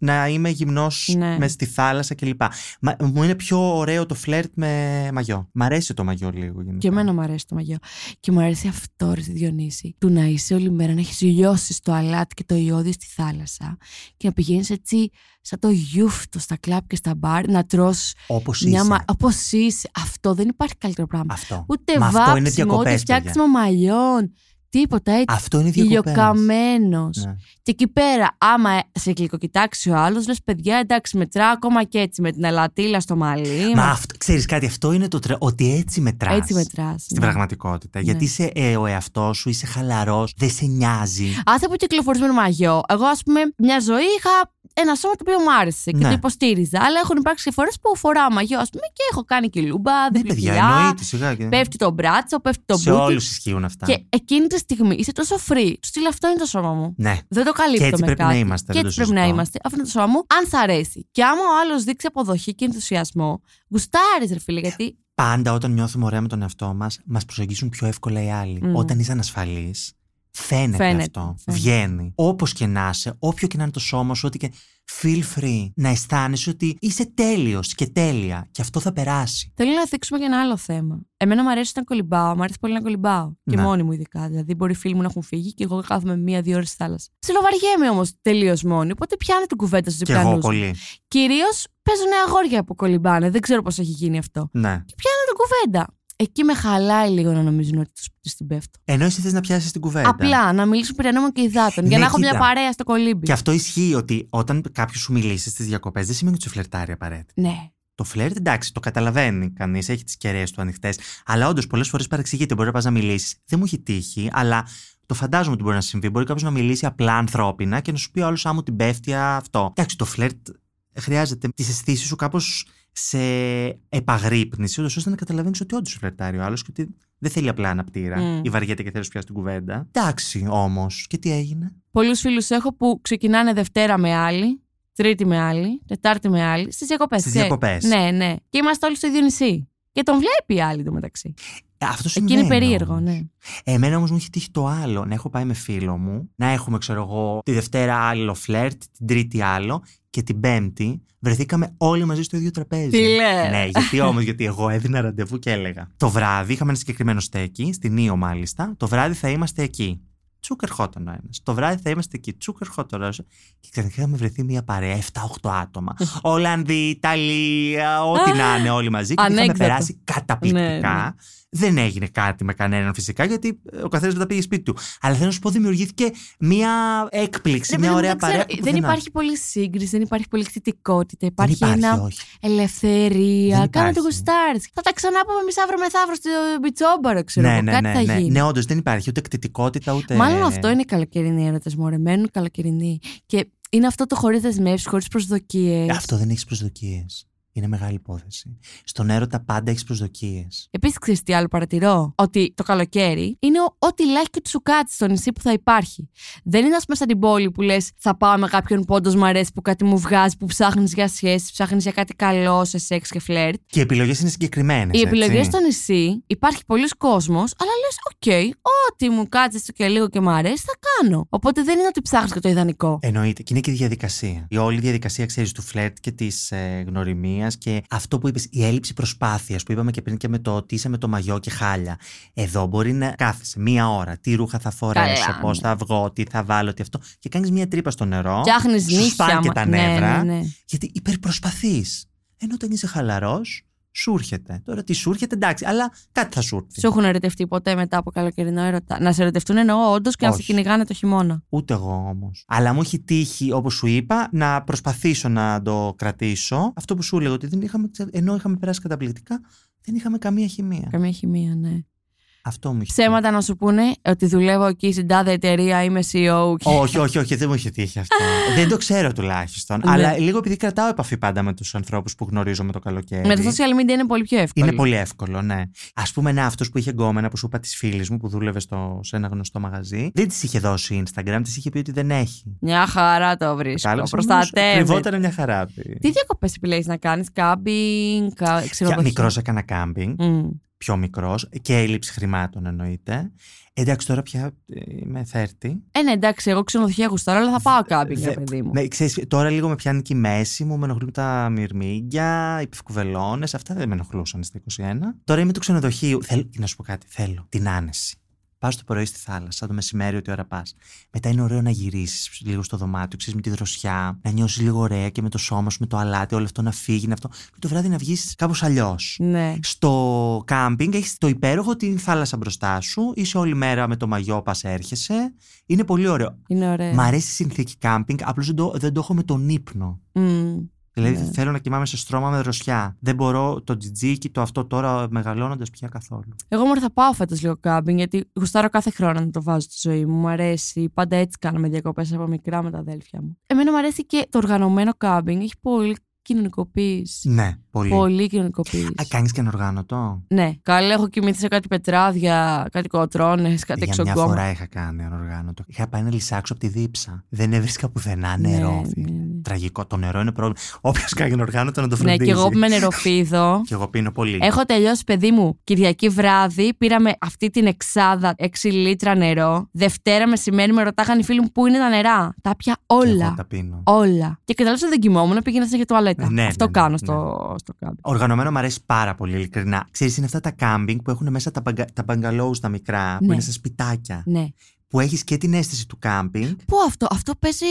να είμαι γυμνός Ναι. με στη θάλασσα κλπ. Μα, μου είναι πιο ωραίο το φλερτ με μαγιό. Μ' αρέσει το μαγιό λίγο. γενικά. Και εμένα μου αρέσει το μαγιό. Και μου αρέσει αυτό, ρε Διονύση. Του να είσαι όλη μέρα, να έχεις λιώσεις το αλάτι και το ιόδι στη θάλασσα και να πηγαίνεις έτσι σαν το γιούφτο στα κλαπ και στα μπαρ, να τρως Όπως μια είσαι. μα... Όπως είσαι. Αυτό δεν υπάρχει καλύτερο πράγμα. Αυτό. Ούτε Μα αυτό είναι βάψιμο, ούτε διακοπές, φτιάξιμο μαλλιών. Τίποτα έτσι. Αυτό είναι διακοπές. Ηλιοκαμένο. Ναι. Και εκεί πέρα, άμα σε γλυκοκοιτάξει ο άλλος, λες παιδιά, εντάξει, μετρά ακόμα και έτσι με την αλατίλα στο μαλλί. Μα αυτό, ξέρεις κάτι, αυτό είναι το τρε... ότι έτσι μετράς. Έτσι μετράς. Στην πραγματικότητα. Γιατί είσαι ε, ο εαυτός σου, είσαι χαλαρός, δεν σε νοιάζει. Άσε που κυκλοφορεί με μαγιό. Εγώ, ας πούμε, μια ζωή είχα ένα σώμα το οποίο μου άρεσε και Ναι. το υποστήριζα. Αλλά έχουν υπάρξει και φορές που φοράω μαγιό, ας πούμε, και έχω κάνει και λούμπα, Ναι, διπλή παιδιά, κοιλιά, εννοείται σιγά. Και... Πέφτει το μπράτσο, πέφτει το σε μπούτι. όλους ισχύουν αυτά. Και εκείνη τη στιγμή είσαι τόσο free. Του στείλω αυτό είναι το σώμα μου. Ναι. Δεν το καλύπτω Και έτσι με πρέπει κάτι. να είμαστε, Και δεν έτσι το πρέπει να συζητώ. είμαστε. Αυτό είναι το σώμα μου. Αν θα αρέσει. Και άμα ο άλλος δείξει αποδοχή και ενθουσιασμό, γουστάρεις, ρε φίλε, γιατί. Πάντα όταν νιώθουμε ωραία με τον εαυτό μας, μας προσεγγίσουν πιο εύκολα οι άλλοι. Μμμ. Όταν είσαι ανασφαλής, φαίνεται, Φαίνεται, αυτό. φαίνεται. Βγαίνει. Όπως και να είσαι, όποιο και να είναι το σώμα σου, ό,τι και. Feel free να αισθάνεσαι ότι είσαι τέλειος και τέλεια. Και αυτό θα περάσει. Θέλω να θίξουμε για ένα άλλο θέμα. Εμένα μου αρέσει να κολυμπάω, μου αρέσει πολύ να κολυμπάω. Και Ναι. μόνη μου ειδικά. Δηλαδή, μπορεί οι φίλοι μου να έχουν φύγει και εγώ κάθομαι μία-δύο ώρες στη θάλασσα. Ψιλοβαριέμαι όμως τελείως μόνη, οπότε πιάνω την κουβέντα στους Και εγώ διπλανού. πολύ. Κυρίως παίζουν αγόρια που κολυμπάνε. Δεν ξέρω πώς έχει γίνει αυτό. Ναι. Και πιάνω την κουβέντα. Εκεί με χαλάει λίγο να νομίζουν ότι του την πέφτω. Ενώ εσύ θες να πιάσεις την κουβέντα. Απλά να μιλήσουν πυρανόμων και υδάτων. για Ναι, να έχω μια κοίτα. παρέα στο κολύμπι. Και αυτό ισχύει ότι όταν κάποιος σου μιλήσει στις διακοπές, δεν σημαίνει ότι σου φλερτάρει απαραίτητα. Ναι. Το φλερτ, εντάξει, το καταλαβαίνει κανείς, έχει τις κεραίες του ανοιχτές. Αλλά όντως πολλές φορές παρεξηγείται. Μπορεί να πας να μιλήσεις. Δεν μου έχει τύχει, αλλά το φαντάζομαι ότι μπορεί να συμβεί. Μπορεί κάποιος να μιλήσει απλά ανθρώπινα και να σου πει ο άλλος, Α μου την πέφτει αυτό. Εντάξει, το φλερτ χρειάζεται τις αισθήσεις σου κάπως σε επαγρύπνηση, ούτως ώστε να καταλαβαίνεις ότι όντως φλερτάρει ο άλλος και ότι δεν θέλει απλά αναπτήρα Μμ. ή βαριέται και θέλει να σου πιάσει την κουβέντα. Εντάξει όμως, και τι έγινε; Πολλούς φίλους έχω που ξεκινάνε Δευτέρα με άλλη, Τρίτη με άλλη, Τετάρτη με άλλη, στις διακοπές. Στις διακοπές. Ναι, ναι. Και είμαστε όλοι στο ίδιο νησί. Και τον βλέπει η άλλη το μεταξύ. Ε, Αυτό Εκεί είναι συμβαίνει περίεργο, όμως. ναι. Εμένα όμως μου έχει τύχει το άλλο. Να έχω πάει με φίλο μου, να έχουμε, ξέρω εγώ, τη Δευτέρα άλλο φλερτ, την Τρίτη άλλο και την Πέμπτη βρεθήκαμε όλοι μαζί στο ίδιο τραπέζι. Τι λες; Ναι, γιατί όμως, γιατί εγώ έδινα ραντεβού και έλεγα. Το βράδυ είχαμε ένα συγκεκριμένο στέκι, στην Ήο μάλιστα. Το βράδυ θα είμαστε εκεί. Τσούκ ερχόταν ο ένα. Το βράδυ θα είμαστε εκεί. Τσούκ ερχόταν ο άλλο. Και ξαφνικά είχαμε βρεθεί μια παρέα, 7-8 άτομα. Ολλανδοί, Ιταλία, ό,τι να είναι όλοι μαζί. Και είχαμε Ανέκδοτο. περάσει καταπληκτικά. Ναι, ναι. Δεν έγινε κάτι με κανέναν φυσικά, γιατί ο καθένας μετά πήγε σπίτι του. Αλλά θέλω να σου πω, δημιουργήθηκε μια έκπληξη, Ρε μια παιδί μου, ωραία δεν ξέρω, παρέα. που Δεν πουθενά. υπάρχει πολύ σύγκριση, δεν υπάρχει πολύ κτητικότητα. Δεν Υπάρχει, υπάρχει, ένα όχι. ελευθερία. Δεν Κάνε το υπάρχει. γουστάρι. Θα τα ξανάπαμε εμείς αύριο μεθαύριο στο Μπιτσόμπαρο, ξέρω Ναι, εγώ. ναι, Κάτι ναι, θα ναι. γίνει. Ναι, όντως δεν υπάρχει ούτε κτητικότητα ούτε. Μάλλον αυτό είναι οι καλοκαιρινοί έρωτες, μωρέ. Μένουν καλοκαιρινοί. Και είναι αυτό το χωρίς δεσμεύσεις, χωρίς προσδοκίες. Αυτό δεν έχεις προσδοκίες. Είναι μεγάλη υπόθεση. Στον έρωτα πάντα έχεις προσδοκίες. Επίσης, ξέρεις τι άλλο παρατηρώ; Ότι το καλοκαίρι είναι ο- ό,τι λάχιστο του σου κάτσεις στο νησί που θα υπάρχει. Δεν είναι, ας πούμε, σαν την πόλη που λες: Θα πάω με κάποιον που όντως μ' αρέσει που κάτι μου βγάζει, που ψάχνεις για σχέση, ψάχνεις για κάτι καλό σε σεξ και φλερτ. Και οι επιλογές είναι συγκεκριμένες. Οι επιλογές στο νησί υπάρχει πολύς κόσμος, αλλά λες: Οκ, ό,τι μου κάτσει έστω και λίγο και μ' αρέσει, θα κάνω. Οπότε δεν είναι ότι ψάχνεις και το ιδανικό. Εννοείται. Και είναι και η διαδικασία. Η όλη διαδικασία, ξέρεις, του φλερτ και της ε, γνωριμίας κοινωνίας και αυτό που είπες, η έλλειψη προσπάθειας που είπαμε και πριν και με το ότι είσαι με το μαγιό και χάλια. Εδώ μπορεί να κάθεσαι μία ώρα, τι ρούχα θα φορέσω, Καλά, πώς ναι. θα βγω, τι θα βάλω, τι αυτό. Και κάνεις μία τρύπα στο νερό. Φτιάχνεις σου νύχια. σπάνε και μα- τα ναι, νεύρα. ναι, ναι. Γιατί υπερπροσπαθείς. Ενώ όταν είσαι χαλαρός, σου έρχεται. Τώρα τι σου έρχεται, εντάξει, αλλά κάτι θα σου έρθει. Σου έχουν ερωτευτεί ποτέ μετά από καλοκαιρινό έρωτα; Να σε ερωτευτούν εννοώ όντως και να σε Όχι. κυνηγάνε το χειμώνα. Ούτε εγώ όμως. Αλλά μου έχει τύχει, όπως σου είπα, να προσπαθήσω να το κρατήσω. Αυτό που σου έλεγα, ότι δεν είχαμε, ξε- ενώ είχαμε περάσει καταπληκτικά, δεν είχαμε καμία χημεία. Καμία χημεία, ναι. Αυτό μου έχει Ψέματα να σου πούνε ότι δουλεύω εκεί στην τάδε εταιρεία, είμαι CEO. και- Όχι, όχι, όχι, δεν μου είχε τύχει αυτό. [LAUGHS] δεν το ξέρω τουλάχιστον. Ναι. Αλλά λίγο επειδή κρατάω επαφή πάντα με τους ανθρώπους που γνωρίζω με το καλοκαίρι. Με τα social media είναι πολύ πιο εύκολο. Είναι πολύ εύκολο, ναι. Α πούμε, ναι, αυτός που είχε γκόμενα που σου είπα της φίλης μου που δούλευε στο, σε ένα γνωστό μαγαζί, δεν της είχε δώσει Instagram, της είχε πει ότι δεν έχει. Μια χαρά το βρίσκω. Κατάλαβες, Προστατεύεται. Κρυβόταν μια χαρά. Τι διακοπές επιλέγεις να κάνεις, κάμπινγκ, κα... ξενοδοχείο. Μικρός έκανα κάμπινγκ, Μμ. Πιο μικρός και έλλειψη χρημάτων εννοείται. Εντάξει, τώρα πια ε, είμαι 30. Ε, ναι, εντάξει, εγώ ξενοδοχεία γουστάρω, αλλά θα πάω κάμπινγκ, Δε- ρε παιδί μου. Ναι, ξέρεις, τώρα λίγο με πιάνει και η μέση μου, με ενοχλούν τα μυρμήγκια, οι πιφκουβελώνε, αυτά δεν με ενοχλούσαν στα 21. Τώρα είμαι του ξενοδοχείου. Θέλω, να σου πω κάτι, θέλω την άνεση. Πας το πρωί στη θάλασσα, το μεσημέρι, ό,τι ώρα πας. Μετά είναι ωραίο να γυρίσεις λίγο στο δωμάτιο, ξέρεις με τη δροσιά, να νιώσεις λίγο ωραία και με το σώμα σου, με το αλάτι, όλο αυτό να φύγει, να αυτό. Και το βράδυ να βγεις κάπως αλλιώς. Ναι. Στο κάμπινγκ έχεις το υπέροχο την θάλασσα μπροστά σου, είσαι όλη μέρα με το μαγιό, πας έρχεσαι. Είναι πολύ ωραίο. Είναι ωραίο. Μ' αρέσει η συνθήκη κάμπινγκ, απλώς δεν το, δεν το έχω με τον ύπνο. Μμ. Δηλαδή Ναι. θέλω να κοιμάμαι σε στρώμα με δροσιά. Δεν μπορώ το τζιτζίκι, το αυτό τώρα μεγαλώνοντας πια καθόλου. Εγώ μου θα πάω φέτος λίγο κάμπινγκ, γιατί γουστάρω κάθε χρόνο να το βάζω στη ζωή μου. Μου αρέσει. Πάντα έτσι κάναμε διακοπές από μικρά με τα αδέλφια μου. Εμένα μου αρέσει και το οργανωμένο κάμπινγκ. Έχει πολύ κοινωνικοποίηση. Ναι, πολύ. Πολύ κοινωνικοποίηση. Α, κάνεις και ανοργάνωτο. Ναι, καλά, έχω κοιμηθεί σε κάτι πετράδια, κάτι κοτρώνε, κάτι Για μια εξογκώμα. φορά είχα κάνει ανοργάνωτο. Είχα πάει να λυσάξω από τη δίψα. Δεν έβρισκα πουθενά Ναι, νερό. ναι, ναι. Τραγικό. Το νερό είναι πρόβλημα. Όποιος κάνει ανοργάνωτο να το Ναι, φροντίζει. και εγώ που είμαι νεροφίδο. Και εγώ πίνω πολύ. Έχω τελειώσει, παιδί μου, Κυριακή βράδυ. Πήραμε αυτή την εξάδα 6 λίτρα νερό. Δευτέρα μεσημέρι με ρωτάγαν οι φίλοι μου πού είναι τα νερά. Τα πια Και εγώ όλα. τα πίνω. Όλα. Και κατάλαβα δεν κοιμόμουν, πήγαινα για τουαλέτα. Ε, ναι, Αυτό ναι, ναι, κάνω ναι. στο, στο κάμπι. Οργανωμένο μου αρέσει πάρα πολύ, ειλικρινά. Ξέρεις, είναι αυτά τα κάμπινγκ που έχουν μέσα τα, μπαγκα... τα μπαγκαλόους τα μικρά, που Ναι. είναι σε σπιτάκια. Ναι. Που έχεις και την αίσθηση του κάμπινγκ. Πού αυτό, αυτό παίζει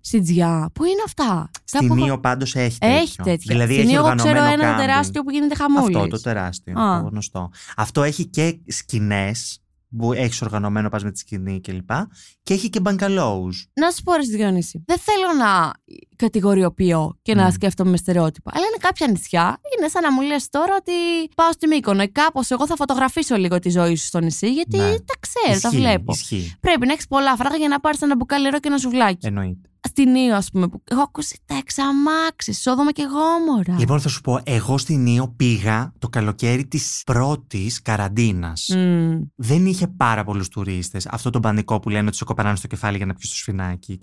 Σιτζιά. Πού είναι αυτά; Τα Στην που- Νίο πάντως έχει τέτοιο. Έχει τέτοια. Δηλαδή Στην έχει Νίο εγώ ξέρω οργανωμένο ένα κάμπινγκ. τεράστιο που γίνεται χαμούλης. Αυτό το τεράστιο, Α. το γνωστό. Αυτό έχει και σκηνές που έχεις οργανωμένο, πας με τη σκηνή κλπ. Και έχει και μπαγκαλόους. Να σου πω, ρε Διονύση, δεν θέλω να κατηγοριοποιώ και να Μμ. σκέφτομαι με στερεότυπα. Αλλά είναι κάποια νησιά. Είναι σαν να μου λες τώρα ότι πάω στη Μύκονο. Κάπως εγώ θα φωτογραφίσω λίγο τη ζωή σου στο νησί, γιατί Ναι. τα ξέρω, τα Ισχύει, βλέπω. Ισχύει. Πρέπει να έχεις πολλά φράγκα για να πάρεις ένα μπουκάλι νερό και ένα σουβλάκι. Εννοείται. Στην Νίο, ας πούμε, που έχω ακούσει τα εξαμάξεις, σόδομα και γόμορα. Λοιπόν, θα σου πω, εγώ στην Νίο πήγα το καλοκαίρι της πρώτης καραντίνας. Μμ. Δεν είχε πάρα πολλούς τουρίστες. Αυτό το πανικό που λένε ότι σε κοπανάνε στο κεφάλι για να πιεις το σφινάκι.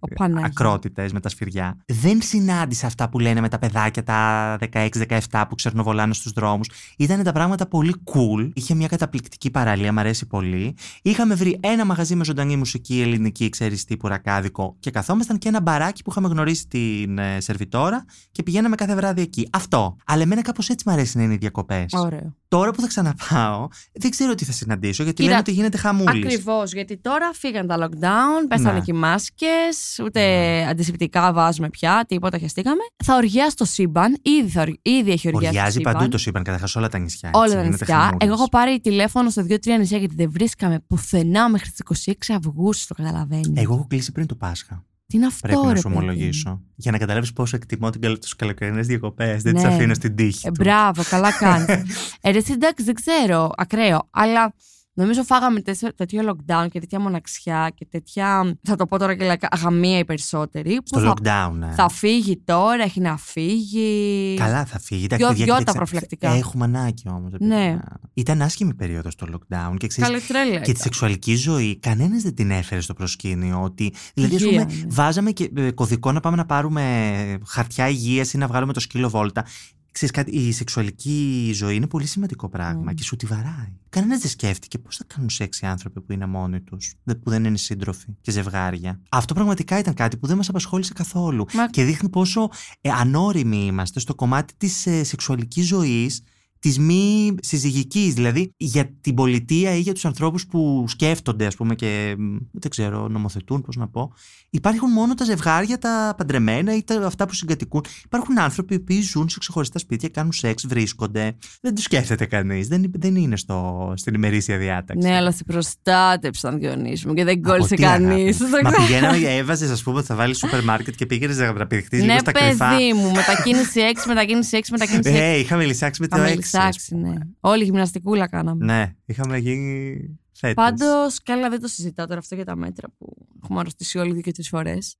Και... Ο Παναγία. Ακρότητες με τα σφυριά. Δεν συνάντησα αυτά που λένε με τα παιδάκια τα 16-17 που ξερνοβολάνε στους δρόμους. Ήταν τα πράγματα πολύ cool. Είχε μια καταπληκτική παραλία, μ' αρέσει πολύ. Είχαμε βρει ένα μαγαζί με ζωντανή μουσική ελληνική, ξέρεις τύπου ρακάδικο. Και καθόμασταν και ένα μπαράκι που είχαμε γνωρίσει την ε, σερβιτόρα και πηγαίναμε κάθε βράδυ εκεί. Αυτό. Αλλά εμένα κάπως έτσι μ' αρέσει να είναι οι διακοπές. Ωραίο. Τώρα που θα ξαναπάω, δεν ξέρω τι θα συναντήσω, γιατί Κοίτα, λένε ότι γίνεται χαμούλης. Ακριβώς, γιατί τώρα φύγαν τα lockdown, πέσανε Ναι. και οι μάσκες, ούτε αντισηπτικά βάζουμε πια, τίποτα χεστήκαμε. Θα οργιάσει το σύμπαν, ήδη, θα, ορ- ήδη έχει οργιάσει. το Οργιάζει σύμπαν. παντού το σύμπαν, καταρχά όλα τα νησιά. Όλα έτσι, τα γίνεται νησιά. χαμούλης. Εγώ έχω πάρει τηλέφωνο σε 2-3 νησιά γιατί δεν βρίσκαμε πουθενά μέχρι τις 26 Αυγούστου, το καταλαβαίνεις. Εγώ έχω κλείσει πριν το Πάσχα. Τι είναι αυτό, Πρέπει να ρε σου παιδί μου; ομολογήσω. Για να καταλάβεις πόσο εκτιμώ τι καλοκαιρινές διακοπές. Δεν Ναι. τι αφήνω στην τύχη. Ε, τους. μπράβο, καλά κάνεις. [LAUGHS] ε, ρε, εσύ, εντάξει, δεν ξέρω, ακραίο. Αλλά νομίζω φάγαμε τέτοιο, τέτοιο lockdown και τέτοια μοναξιά και τέτοια. Θα το πω τώρα και λαϊκά, αγαμία οι περισσότεροι. Που Στο θα, lockdown, ναι. θα φύγει τώρα, έχει να φύγει. Καλά, θα φύγει. Εντάξει, Δυο- παιδιά, δυο τα κοίταξε, προφυλακτικά. Έχουμε ανάγκη όμως. Ναι. Ήταν άσχημη περίοδος το lockdown και ξέρεις, Καλή τρέλα. Και τη ήταν. σεξουαλική ζωή, κανένας δεν την έφερε στο προσκήνιο. Ότι, δηλαδή, ας Υγεία, πούμε, ναι. βάζαμε και ε, κωδικό να πάμε να πάρουμε χαρτιά υγείας ή να βγάλουμε το σκύλο βόλτα. Ξέρεις κάτι, η σεξουαλική ζωή είναι πολύ σημαντικό πράγμα Mm. και σου τη βαράει. Κανένας δεν σκέφτηκε πώς θα κάνουν σεξ οι άνθρωποι που είναι μόνοι τους, που δεν είναι σύντροφοι και ζευγάρια. Αυτό πραγματικά ήταν κάτι που δεν μας απασχόλησε καθόλου. Μα- Και δείχνει πόσο ε, ανώριμοι είμαστε στο κομμάτι της ε, σεξουαλικής ζωής της μη συζυγικής, δηλαδή για την πολιτεία ή για τους ανθρώπους που σκέφτονται, ας πούμε, και δεν ξέρω, νομοθετούν, πώς να πω. Υπάρχουν μόνο τα ζευγάρια, τα παντρεμένα ή τα, αυτά που συγκατοικούν. Υπάρχουν άνθρωποι οι οποίοι ζουν σε ξεχωριστά σπίτια, κάνουν σεξ, βρίσκονται. Δεν τους σκέφτεται κανείς. Δεν, δεν είναι στο, στην ημερήσια διάταξη. Ναι, αλλά σε προστάτεψαν, Διονύσης μου, και δεν κόλλησε κανείς. [LAUGHS] Μα πηγαίναμε, έβαζες, ας πούμε, θα βάλεις σούπερ μάρκετ και πήγαινες να βραπηδηχτεί ναι, λίγο στα παιδί κρυφά. Ναι, παιδί μου, μετακίνηση 6, μετακίνηση 6, μετακίνηση 6. Ε, είχαμε λησάξει με το 6. Εντάξει, ναι. Όλη η γυμναστικούλα κάναμε. Ναι, είχαμε γίνει θέτες. Πάντως, καλά, δεν το συζητάω τώρα αυτό για τα μέτρα που έχουμε αρρωστήσει όλοι δύο και τρει φορές.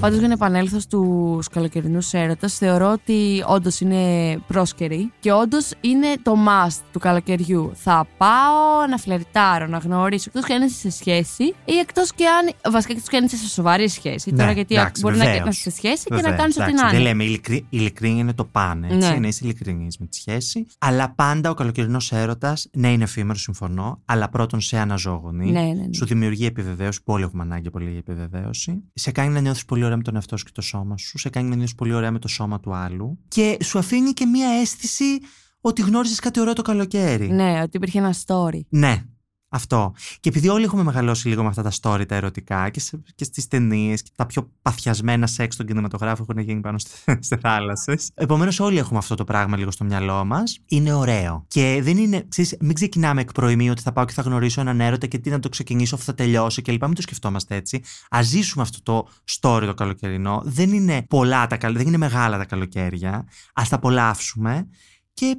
Πάντως, για να επανέλθω στους καλοκαιρινούς έρωτα, θεωρώ ότι όντως είναι πρόσκαιροι και όντως είναι το must του καλοκαιριού. Θα πάω να φλερτάρω, να γνωρίσω, εκτός και αν είσαι σε σχέση ή εκτός και αν. Βασικά, εκτός και αν είσαι σε σοβαρή σχέση. Ναι, τώρα, γιατί εντάξει, μπορεί να βεβαίως. είσαι σε σχέση και να Βεβαίως, κάνεις ό,τι εντάξει, να Δεν είναι. λέμε, ειλικρι, η ειλικρίνεια είναι το πάνε. Έτσι, Ναι. Να είσαι ειλικρινή με τη σχέση. Αλλά πάντα ο καλοκαιρινός έρωτας, ναι, είναι εφήμερο, συμφωνώ. Αλλά πρώτον σε αναζώογονη. Ναι, ναι, ναι. Σου δημιουργεί επιβεβαίωση. Που όλοι έχουμε ανάγκη πολύ για επιβεβαίωση. Σε κάνει να νιώθεις πολύ ωραία με τον εαυτό σου και το σώμα σου. Σε κάνει να νιώθει πολύ ωραία με το σώμα του άλλου. Και σου αφήνει και μία αίσθηση ότι γνώρισες κάτι ωραίο το καλοκαίρι. Ναι, ότι υπήρχε ένα story. Ναι, αυτό. Και επειδή όλοι έχουμε μεγαλώσει λίγο με αυτά τα story, τα ερωτικά και, σε, και στις ταινίες και τα πιο παθιασμένα σεξ στον κινηματογράφο έχουν γίνει πάνω σε [LAUGHS] θάλασσες. Επομένως, όλοι έχουμε αυτό το πράγμα λίγο στο μυαλό μας. Είναι ωραίο. Και δεν είναι, ξέρεις, μην ξεκινάμε εκ προημίου ότι θα πάω και θα γνωρίσω έναν έρωτα και τι να το ξεκινήσω, αφού θα τελειώσει κλπ. Μην το σκεφτόμαστε έτσι. Α ζήσουμε αυτό το story το καλοκαιρινό. Δεν είναι πολλά τα καλ... δεν είναι μεγάλα τα καλοκαίρια. Α τα απολαύσουμε. Και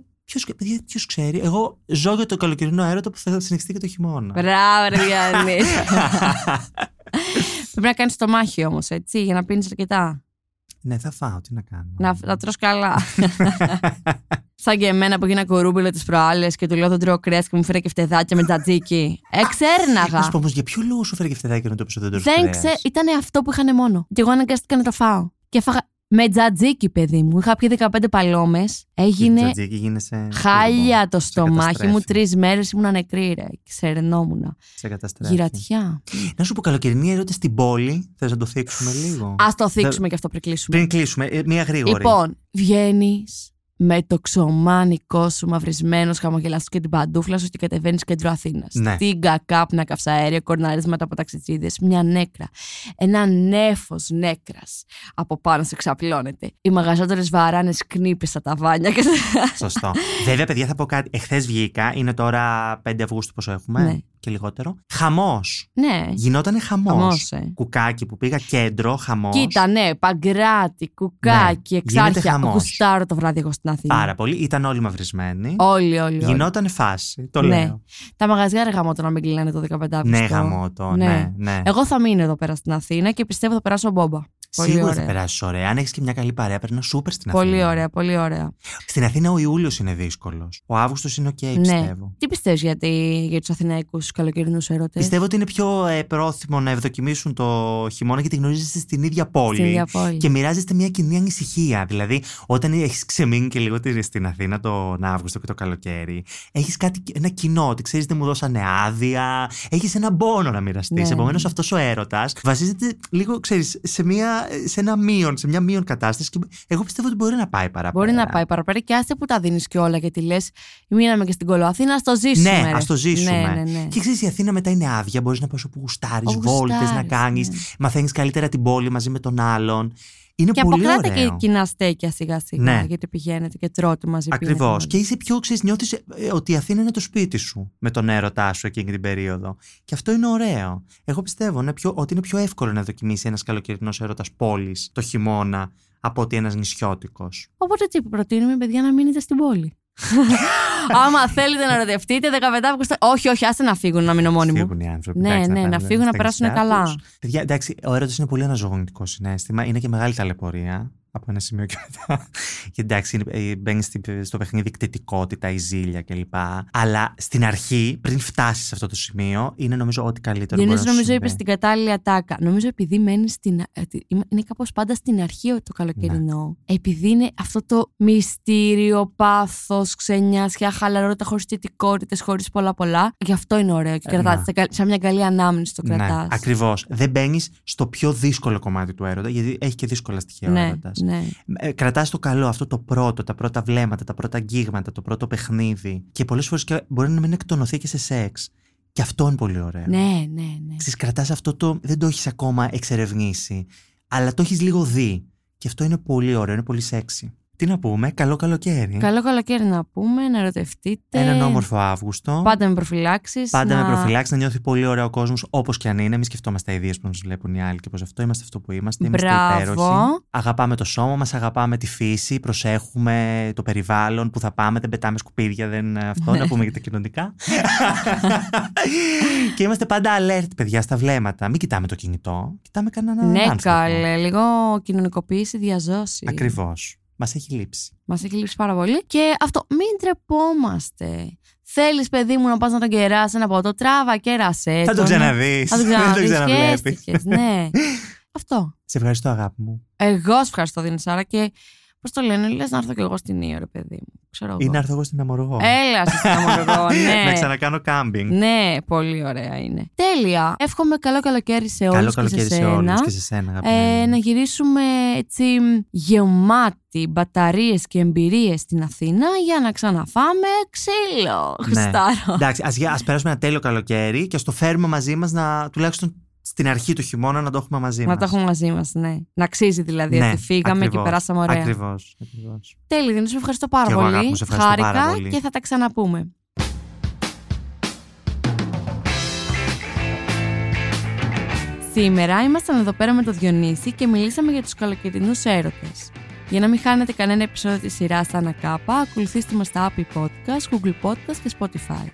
Ποιος ξέρει, εγώ ζω για το καλοκαιρινό έρωτα που θα συνεχιστεί και το χειμώνα. Μπράβο, ρε Γιάννη. [LAUGHS] Πρέπει να κάνεις το μάχη όμως, έτσι, για να πίνεις αρκετά. ναι, θα φάω, τι να κάνω. Να, να τρως καλά. [LAUGHS] Σαν και εμένα που έγινα κορούμπελο τις προάλλες και του λέω δεν τρώω κρέας και μου φέρε και φτεδάκια με τζατζίκι. Να Εξέρναγα. σου πω όμως, για ποιο λόγο σου φέρει και φτεδάκι να το πεις δεν Δεν ξέρω, ήταν αυτό που είχαν μόνο. Και εγώ αναγκάστηκα να το φάω. Και έφαγα με τζατζίκι, παιδί μου. Είχα πιει 15 παλόμε. Έγινε Τζατζίκι γίνεσαι. χάλια το Σε στομάχι μου. καταστρέφει. Τρεις μέρες ήμουν νεκρή, ρε. Ξερνόμουν. Σε καταστρέφει. Γυρατιά. Να σου πω, καλοκαιρινή έρωτα στην πόλη. Θες να το θίξουμε λίγο; Α το θίξουμε και αυτό πριν κλείσουμε. Πριν κλείσουμε, ε, μία γρήγορη. Λοιπόν, βγαίνεις με το ξωμάνικό σου μαυρισμένος χαμογελαστός και την παντούφλα σου και κατεβαίνεις κέντρο Αθήνας. Ναι. Στην κακάπνα καυσαέριο, κορναρίσματα από ταξιτσίδε, μια νέκρα. Ένα νέφος νέκρας. Από πάνω σε ξαπλώνεται. Οι μαγαζάτορε βαράνες κνήπε στα ταβάνια. Και... Σωστό. Βέβαια, παιδιά, θα πω κάτι. Εχθές βγήκα, είναι τώρα 5 Αυγούστου πόσο έχουμε Ναι. Και λιγότερο. Χαμός. ναι, Γινότανε χαμός. χαμός, ε. Κουκάκι που πήγα κέντρο, χαμός. Κοίτα, ναι, παγκράτη, κουκάκι, Ναι, γίνεται εξάρχεια. χαμός. Γουστάρω το βράδυ εγώ στην Αθήνα. Πάρα πολύ. Ήταν όλοι μαυρισμένοι. Όλοι, όλοι. όλοι. Γινότανε φάση. Το Ναι. λέω. Τα μαγαζιά ρε γαμώτο να μην κλείνανε το 15 Αυγούστου. Ναι, γαμώτο. Ναι. Ναι, ναι. Εγώ θα μείνω εδώ πέρα στην Αθήνα και πιστεύω θα περάσω μπόμπα. Πολύ Σίγουρα ωραία. θα περάσεις ωραία. Αν έχεις και μια καλή παρέα, περνά σούπερ στην Πολύ Αθήνα. ωραία, πολύ ωραία. Στην Αθήνα ο Ιούλιος είναι δύσκολος. Ο Αύγουστος είναι οκ, Ναι. πιστεύω. Τι πιστεύεις για, τη- για τους Αθηναϊκούς καλοκαιρινούς έρωτες. Πιστεύω ότι είναι πιο ε, πρόθυμο να ευδοκιμήσουν το χειμώνα γιατί γνωρίζεστε στην ίδια πόλη. Στην ίδια πόλη. Και μοιράζεστε μια κοινή ανησυχία. Δηλαδή, όταν έχεις ξεμείνει και λίγο τη- στην Αθήνα τον Αύγουστο και το καλοκαίρι, έχεις κάτι, ένα κοινό, ότι ξέρεις δεν μου δώσανε άδεια, έχεις ένα πόνο να μοιραστείς. Ναι. Επομένως, αυτός ο έρωτας βασίζεται λίγο, ξέρεις, σε, μια, σε ένα μείον, σε μια μείον κατάσταση. Και εγώ πιστεύω ότι μπορεί να πάει παραπέρα. Μπορεί να πάει παραπέρα και άστε που τα δίνεις και όλα γιατί λε, μείναμε και στην Κολοαθήνα, ας το ζήσουμε. Ναι, ρε». ας το ζήσουμε. Ναι, ναι, ναι. Και ξέρεις, η Αθήνα μετά είναι άδεια. Μπορείς να πας όπου γουστάρεις, Όπου βόλτες να γουστάρεις, κάνεις, ναι. μαθαίνεις καλύτερα την πόλη μαζί με τον άλλον. Είναι Και πολύ αποκτάτε ωραίο. και κοινά στέκια σιγά σιγά. Ναι. Γιατί πηγαίνετε και τρώτε μαζί. πίνετε Ακριβώς. μαζί. Και είσαι πιο, ξέρεις, νιώθεις ότι η Αθήνα είναι το σπίτι σου με τον έρωτά σου εκείνη την περίοδο. Και αυτό είναι ωραίο. Εγώ πιστεύω είναι πιο, ότι είναι πιο εύκολο να δοκιμήσει ένας καλοκαιρινός έρωτας πόλης το χειμώνα από ότι ένας νησιώτικος. Οπότε τι προτείνουμε, παιδιά, να μείνετε στην πόλη. [LAUGHS] Άμα θέλετε να ερωτευτείτε, 15 Αυγούστου. Όχι, όχι, άστε να φύγουν να μείνω μόνη μου. Φύγουν οι άνθρωποι. Ναι, εντάξει, ναι, να πάνε φύγουν, να στα περάσουν νησιά καλά. τους. Παιδιά, εντάξει, ο έρωτα είναι πολύ αναζωογονητικό συνέστημα. Είναι και μεγάλη ταλαιπωρία. Από ένα σημείο και μετά. Και εντάξει, είναι- ε, μπαίνεις στη- στο παιχνίδι κτητικότητα, η ζήλια κλπ. Αλλά στην αρχή, πριν φτάσεις σε αυτό το σημείο, είναι νομίζω ό,τι καλύτερο μπορεί Διονύση, να σου νομίζω είπες συμβεί. στην κατάλληλη ατάκα. Νομίζω επειδή μένεις στην. ε, τι- Είναι είναι κάπως πάντα στην αρχή το καλοκαιρινό. Ναι. Επειδή είναι αυτό το μυστήριο, πάθος, ξενιάσια, χαλαρότητα, χωρίς θετικότητες, χωρίς πολλά πολλά. Γι' αυτό είναι ωραίο και Ε, κρατάτε. ναι. σε κα- Σαν μια καλή ανάμνηση το κρατάς. Ναι, ακριβώς. Δεν μπαίνεις στο πιο δύσκολο κομμάτι του έρωτα, γιατί έχει και δύσκολα στοιχεία ο Ναι, έρωτας. Ναι. Ε, κρατάς το καλό, αυτό το πρώτο, τα πρώτα βλέμματα, τα πρώτα αγγίγματα, το πρώτο παιχνίδι. Και πολλές φορές μπορεί να μην εκτονωθεί και σε σεξ. Και αυτό είναι πολύ ωραίο. Ναι, ναι, ναι. Ξέρεις, κρατάς αυτό το. Δεν το έχεις ακόμα εξερευνήσει, αλλά το έχεις λίγο δει. Και αυτό είναι πολύ ωραίο, είναι πολύ σεξι. Τι να πούμε, καλό καλοκαίρι. Καλό καλοκαίρι να πούμε, να ερωτευτείτε. Έναν όμορφο Αύγουστο. Πάντα με προφυλάξεις. Πάντα να... με προφυλάξεις, να νιώθει πολύ ωραίο ο κόσμος, όπως και αν είναι. Μην σκεφτόμαστε ιδέες που μας βλέπουν οι άλλοι και πως αυτό είμαστε αυτό που είμαστε. Είμαστε Μπράβο. υπέροχοι. Αγαπάμε το σώμα μας, αγαπάμε τη φύση, προσέχουμε το περιβάλλον που θα πάμε, δεν πετάμε σκουπίδια, δεν αυτό, να πούμε για τα κοινωνικά. [LAUGHS] και είμαστε πάντα alert, παιδιά, στα βλέμματα. Μην κοιτάμε το κινητό, κοιτάμε κανέναν Ναι, άνθρωπο. καλέ. Λίγο κοινωνικοποίηση, διαζώση. Ακριβώς. Μας έχει λείψει. Μας έχει λείψει πάρα πολύ. Και αυτό, μην τρεπόμαστε. Θέλεις, παιδί μου, να πας να τον κεράσει ένα ποτό, τράβα, κέρασε. Θα το [LAUGHS] τον. ξαναδείς. Θα το Δεν το ξαναδείς. ξαναβλέπεις. ναι. [LAUGHS] αυτό. Σε ευχαριστώ, αγάπη μου. Εγώ σε ευχαριστώ, Δινησάρα. Και πώς το λένε, λες να έρθω κι εγώ στην Ήω, ρε παιδί μου. Ξέρω Ή εγώ. να έρθω εγώ στην Αμοργό. Έλα, στην Αμοργό, [LAUGHS] ναι. να ξανακάνω κάμπινγκ. Ναι, πολύ ωραία είναι. Τέλεια. Εύχομαι καλό καλοκαίρι σε όλους Καλό και καλοκαίρι σε σε σένα. όλους και σε σένα, αγαπημένη. Ε, να γυρίσουμε έτσι γεμάτοι μπαταρίες και εμπειρίες στην Αθήνα για να ξαναφάμε ξύλο. Ναι. Χριστάρο. Εντάξει, ας, ας περάσουμε ένα τέλειο καλοκαίρι και ας το φέρουμε μαζί μας να, τουλάχιστον στην αρχή του χειμώνα να το έχουμε μαζί Να μας. το έχουμε μαζί μας, ναι. Να αξίζει δηλαδή Ναι, ότι φύγαμε ακριβώς, και περάσαμε ωραία. Ακριβώς, ακριβώς. Τέλει, Δίνη, σου ευχαριστώ πάρα Και εγώ, πολύ. αγάπη μου, σε ευχαριστώ Χάρηκα πάρα πολύ. και θα τα ξαναπούμε. Σήμερα ήμασταν εδώ πέρα με το Διονύση και μιλήσαμε για τους καλοκαιρινούς έρωτες. Για να μην χάνετε κανένα επεισόδιο της σειράς Ανά Κάπα, ακολουθήστε μας στα Apple Podcast, Google Podcast και Spotify.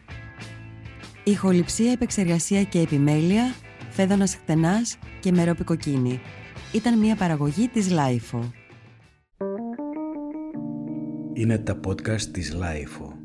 Ηχοληψία, επεξεργασία και επιμέλεια, Φαίδωνας Χτενάς και Μερόπη Κοκκίνη. Ήταν μια παραγωγή της LiFO. Είναι τα podcast της LiFO.